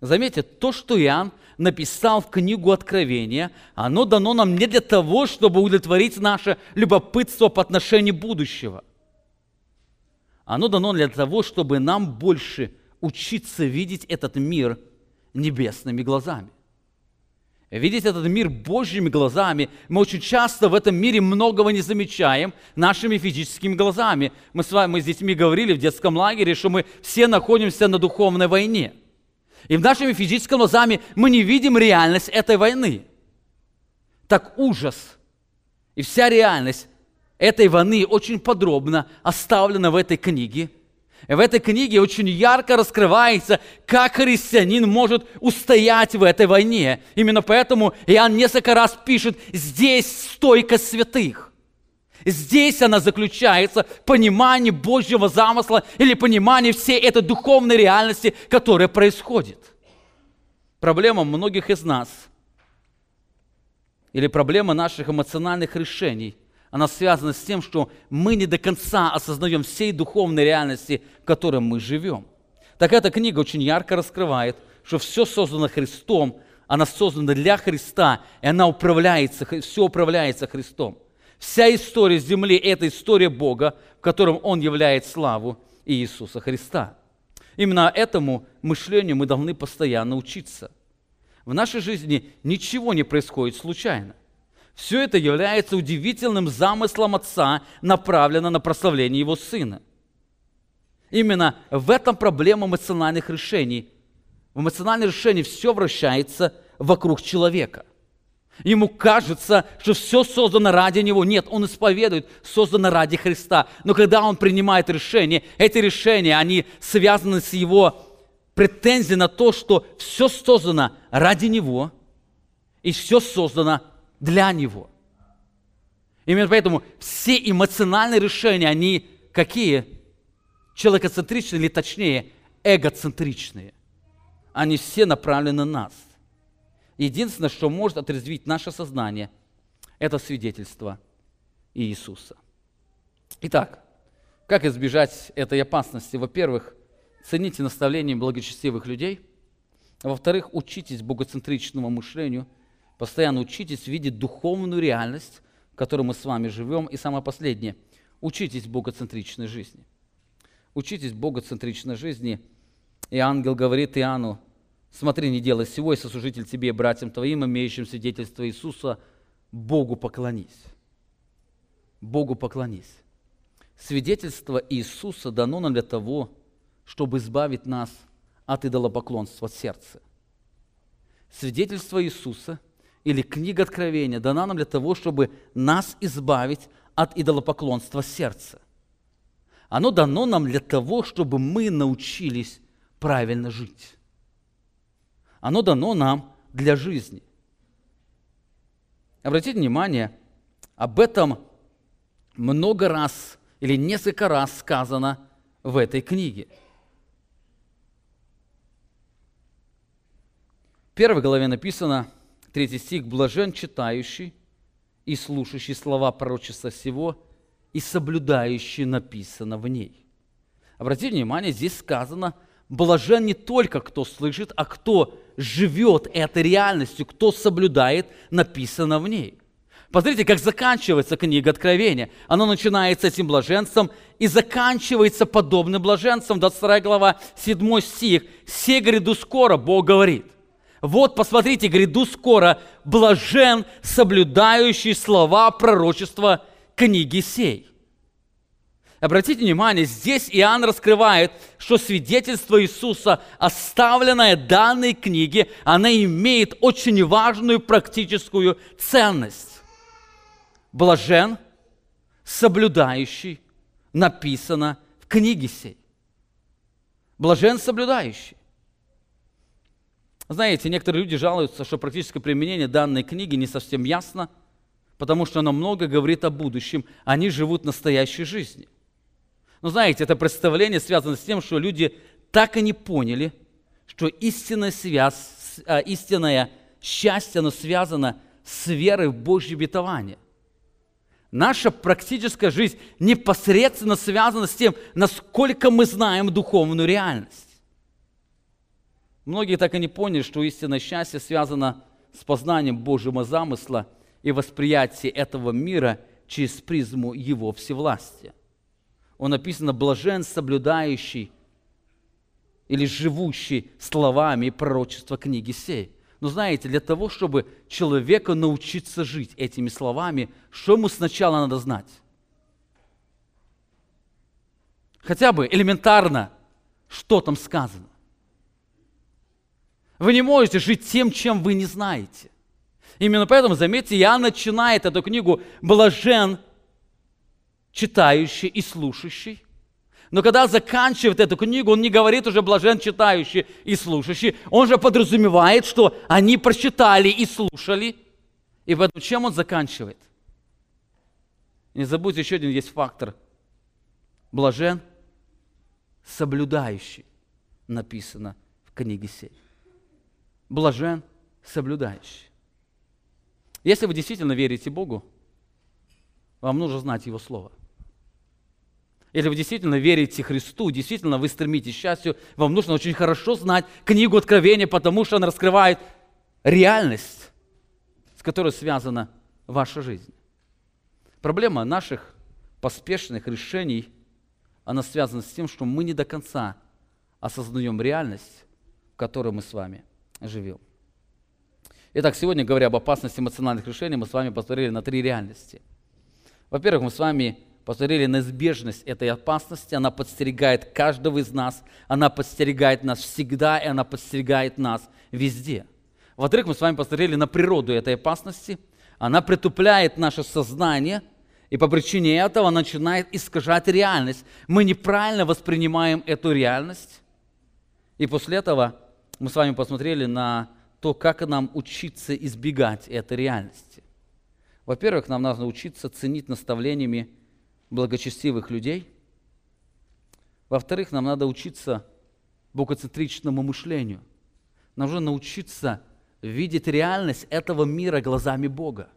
Заметьте, то, что Иоанн написал в книгу Откровения, оно дано нам не для того, чтобы удовлетворить наше любопытство по отношению будущего. Оно дано для того, чтобы нам больше учиться видеть этот мир небесными глазами видеть этот мир Божьими глазами. Мы очень часто в этом мире многого не замечаем нашими физическими глазами. Мы с вами мы с детьми говорили в детском лагере, что мы все находимся на духовной войне. И в нашими физическими глазами мы не видим реальность этой войны. Так ужас и вся реальность этой войны очень подробно оставлена в этой книге – в этой книге очень ярко раскрывается, как христианин может устоять в этой войне. Именно поэтому Иоанн несколько раз пишет, здесь стойка святых. Здесь она заключается, понимание Божьего замысла или понимание всей этой духовной реальности, которая происходит. Проблема многих из нас или проблема наших эмоциональных решений – она связана с тем, что мы не до конца осознаем всей духовной реальности, в которой мы живем. Так эта книга очень ярко раскрывает, что все создано Христом, она создана для Христа, и она управляется, все управляется Христом. Вся история земли – это история Бога, в котором Он являет славу Иисуса Христа. Именно этому мышлению мы должны постоянно учиться. В нашей жизни ничего не происходит случайно. Все это является удивительным замыслом Отца, направлено на прославление Его Сына. Именно в этом проблема эмоциональных решений. В эмоциональных решениях все вращается вокруг человека. Ему кажется, что все создано ради него. Нет, он исповедует, создано ради Христа. Но когда он принимает решение, эти решения, они связаны с его претензией на то, что все создано ради него, и все создано для него. Именно поэтому все эмоциональные решения, они какие? Человекоцентричные или точнее эгоцентричные. Они все направлены на нас. Единственное, что может отрезвить наше сознание, это свидетельство Иисуса. Итак, как избежать этой опасности? Во-первых, цените наставления благочестивых людей. Во-вторых, учитесь богоцентричному мышлению. Постоянно учитесь видеть духовную реальность, в которой мы с вами живем. И самое последнее, учитесь богоцентричной жизни. Учитесь богоцентричной жизни. И ангел говорит Иоанну, смотри, не делай всего, и сослужитель тебе и братьям твоим, имеющим свидетельство Иисуса, Богу поклонись. Богу поклонись. Свидетельство Иисуса дано нам для того, чтобы избавить нас от идолопоклонства сердца. Свидетельство Иисуса или книга Откровения дана нам для того, чтобы нас избавить от идолопоклонства сердца. Оно дано нам для того, чтобы мы научились правильно жить. Оно дано нам для жизни. Обратите внимание, об этом много раз или несколько раз сказано в этой книге. В первой главе написано, третий стих, «Блажен читающий и слушающий слова пророчества всего и соблюдающий написано в ней». Обратите внимание, здесь сказано, блажен не только кто слышит, а кто живет этой реальностью, кто соблюдает написано в ней. Посмотрите, как заканчивается книга Откровения. Она начинается этим блаженством и заканчивается подобным блаженством. 22 глава, 7 стих. «Все гряду скоро», Бог говорит. Вот, посмотрите, гряду скоро, блажен, соблюдающий слова пророчества книги сей. Обратите внимание, здесь Иоанн раскрывает, что свидетельство Иисуса, оставленное данной книге, она имеет очень важную практическую ценность блажен, соблюдающий, написано в книге сей. Блажен соблюдающий. Знаете, некоторые люди жалуются, что практическое применение данной книги не совсем ясно, потому что она много говорит о будущем. Они живут настоящей жизнью. Но знаете, это представление связано с тем, что люди так и не поняли, что истинная связь, а, истинное счастье, оно связано с верой в Божье обетование. Наша практическая жизнь непосредственно связана с тем, насколько мы знаем духовную реальность. Многие так и не поняли, что истинное счастье связано с познанием Божьего замысла и восприятием этого мира через призму Его всевластия. Он написано «блажен, соблюдающий» или «живущий словами пророчества книги сей». Но знаете, для того, чтобы человеку научиться жить этими словами, что ему сначала надо знать? Хотя бы элементарно, что там сказано. Вы не можете жить тем, чем вы не знаете. Именно поэтому, заметьте, я начинает эту книгу «Блажен читающий и слушающий». Но когда заканчивает эту книгу, он не говорит уже блажен читающий и слушающий. Он же подразумевает, что они прочитали и слушали. И поэтому чем он заканчивает? Не забудьте, еще один есть фактор. Блажен соблюдающий, написано в книге сей. Блажен соблюдающий. Если вы действительно верите Богу, вам нужно знать Его Слово – если вы действительно верите Христу, действительно вы стремитесь к счастью, вам нужно очень хорошо знать книгу Откровения, потому что она раскрывает реальность, с которой связана ваша жизнь. Проблема наших поспешных решений, она связана с тем, что мы не до конца осознаем реальность, в которой мы с вами живем. Итак, сегодня, говоря об опасности эмоциональных решений, мы с вами посмотрели на три реальности. Во-первых, мы с вами посмотрели на неизбежность этой опасности, она подстерегает каждого из нас, она подстерегает нас всегда, и она подстерегает нас везде. Во-вторых, мы с вами посмотрели на природу этой опасности, она притупляет наше сознание, и по причине этого начинает искажать реальность. Мы неправильно воспринимаем эту реальность. И после этого мы с вами посмотрели на то, как нам учиться избегать этой реальности. Во-первых, нам нужно учиться ценить наставлениями благочестивых людей. Во-вторых, нам надо учиться богоцентричному мышлению. Нам нужно научиться видеть реальность этого мира глазами Бога.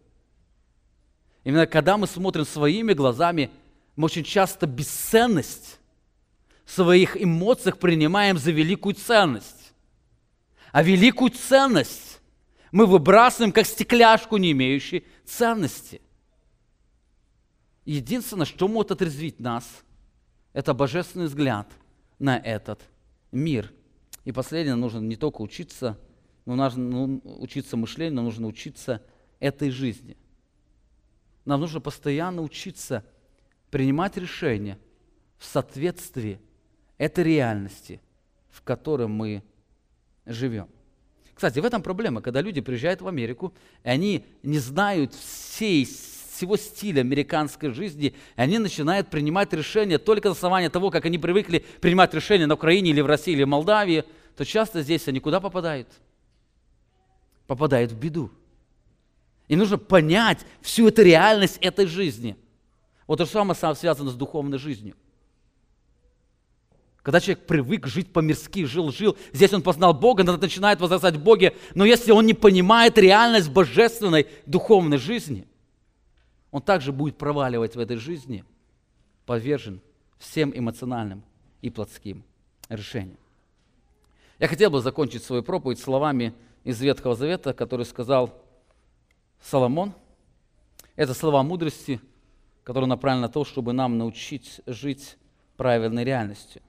Именно когда мы смотрим своими глазами Мы очень часто бесценность своих эмоциях принимаем за великую ценность. А великую ценность мы выбрасываем как стекляшку, не имеющую ценности. Единственное, что может отрезвить нас, это божественный взгляд на этот мир. И последнее, нужно не только учиться, но нужно ну, учиться мышлению, но нужно учиться этой жизни. Нам нужно постоянно учиться принимать решения в соответствии этой реальности, в которой мы живем. Кстати, в этом проблема, когда люди приезжают в Америку, и они не знают всей, всего стиля американской жизни, и они начинают принимать решения только на основании того, как они привыкли принимать решения на Украине или в России или в Молдавии, то часто здесь они куда попадают? Попадают в беду. И нужно понять всю эту реальность этой жизни. Вот то же самое связано с духовной жизнью. Когда человек привык жить по-мирски, жил-жил, здесь он познал Бога, начинает возрастать в Боге, но если он не понимает реальность божественной духовной жизни, он также будет проваливать в этой жизни, подвержен всем эмоциональным и плотским решениям. Я хотел бы закончить свою проповедь словами из Ветхого Завета, который сказал Соломон. Это слова мудрости, которые направлены на то, чтобы нам научить жить правильной реальностью.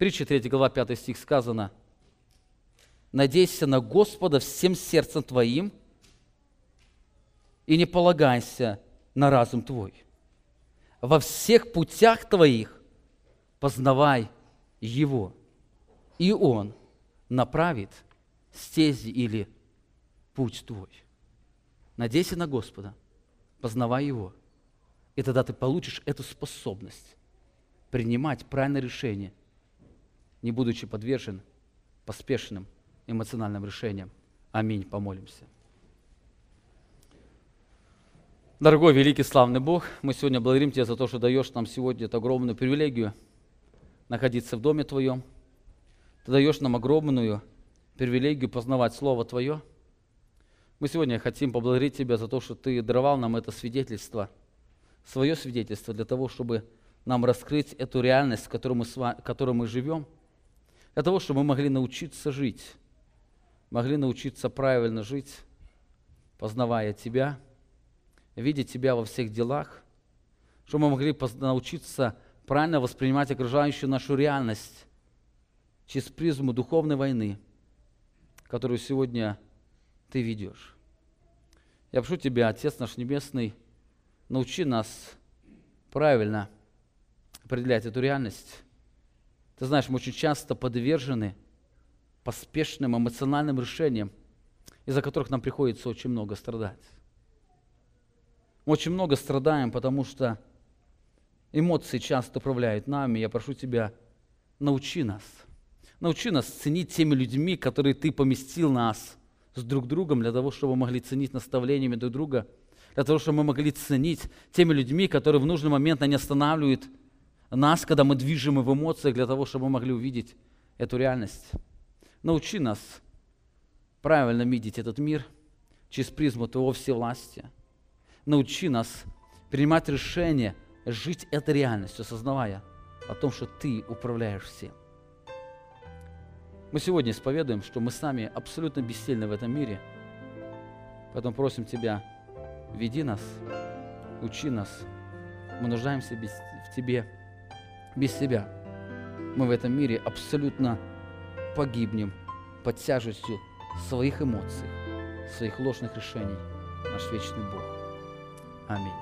Притча 3 глава 5 стих сказано, «Надейся на Господа всем сердцем твоим и не полагайся на разум твой. Во всех путях твоих познавай Его, и Он направит стези или путь твой». Надейся на Господа, познавай Его, и тогда ты получишь эту способность принимать правильное решение не будучи подвержен поспешным эмоциональным решениям. Аминь. Помолимся. Дорогой, великий, славный Бог, мы сегодня благодарим Тебя за то, что даешь нам сегодня эту огромную привилегию находиться в доме Твоем. Ты даешь нам огромную привилегию познавать Слово Твое. Мы сегодня хотим поблагодарить Тебя за то, что Ты даровал нам это свидетельство, свое свидетельство для того, чтобы нам раскрыть эту реальность, в которой мы, в которой мы живем – для того, чтобы мы могли научиться жить, могли научиться правильно жить, познавая Тебя, видеть Тебя во всех делах, чтобы мы могли научиться правильно воспринимать окружающую нашу реальность через призму духовной войны, которую сегодня Ты ведешь. Я прошу Тебя, Отец наш Небесный, научи нас правильно определять эту реальность, ты знаешь, мы очень часто подвержены поспешным эмоциональным решениям, из-за которых нам приходится очень много страдать. Мы очень много страдаем, потому что эмоции часто управляют нами. Я прошу тебя, научи нас. Научи нас ценить теми людьми, которые ты поместил нас с друг другом, для того, чтобы мы могли ценить наставлениями друг друга, для того, чтобы мы могли ценить теми людьми, которые в нужный момент не останавливают нас, когда мы движемы в эмоциях, для того, чтобы мы могли увидеть эту реальность. Научи нас правильно видеть этот мир через призму Твоего всевластия. Научи нас принимать решения, жить этой реальностью, осознавая о том, что Ты управляешь всем. Мы сегодня исповедуем, что мы сами абсолютно бессильны в этом мире. Поэтому просим Тебя, веди нас, учи нас. Мы нуждаемся в Тебе без себя. Мы в этом мире абсолютно погибнем под тяжестью своих эмоций, своих ложных решений. Наш вечный Бог. Аминь.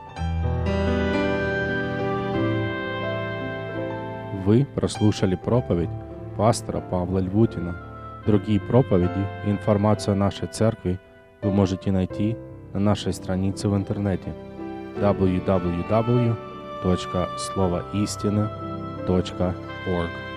Вы прослушали проповедь пастора Павла Львутина. Другие проповеди и информацию о нашей церкви вы можете найти на нашей странице в интернете www.словоистины.com deutschka.org.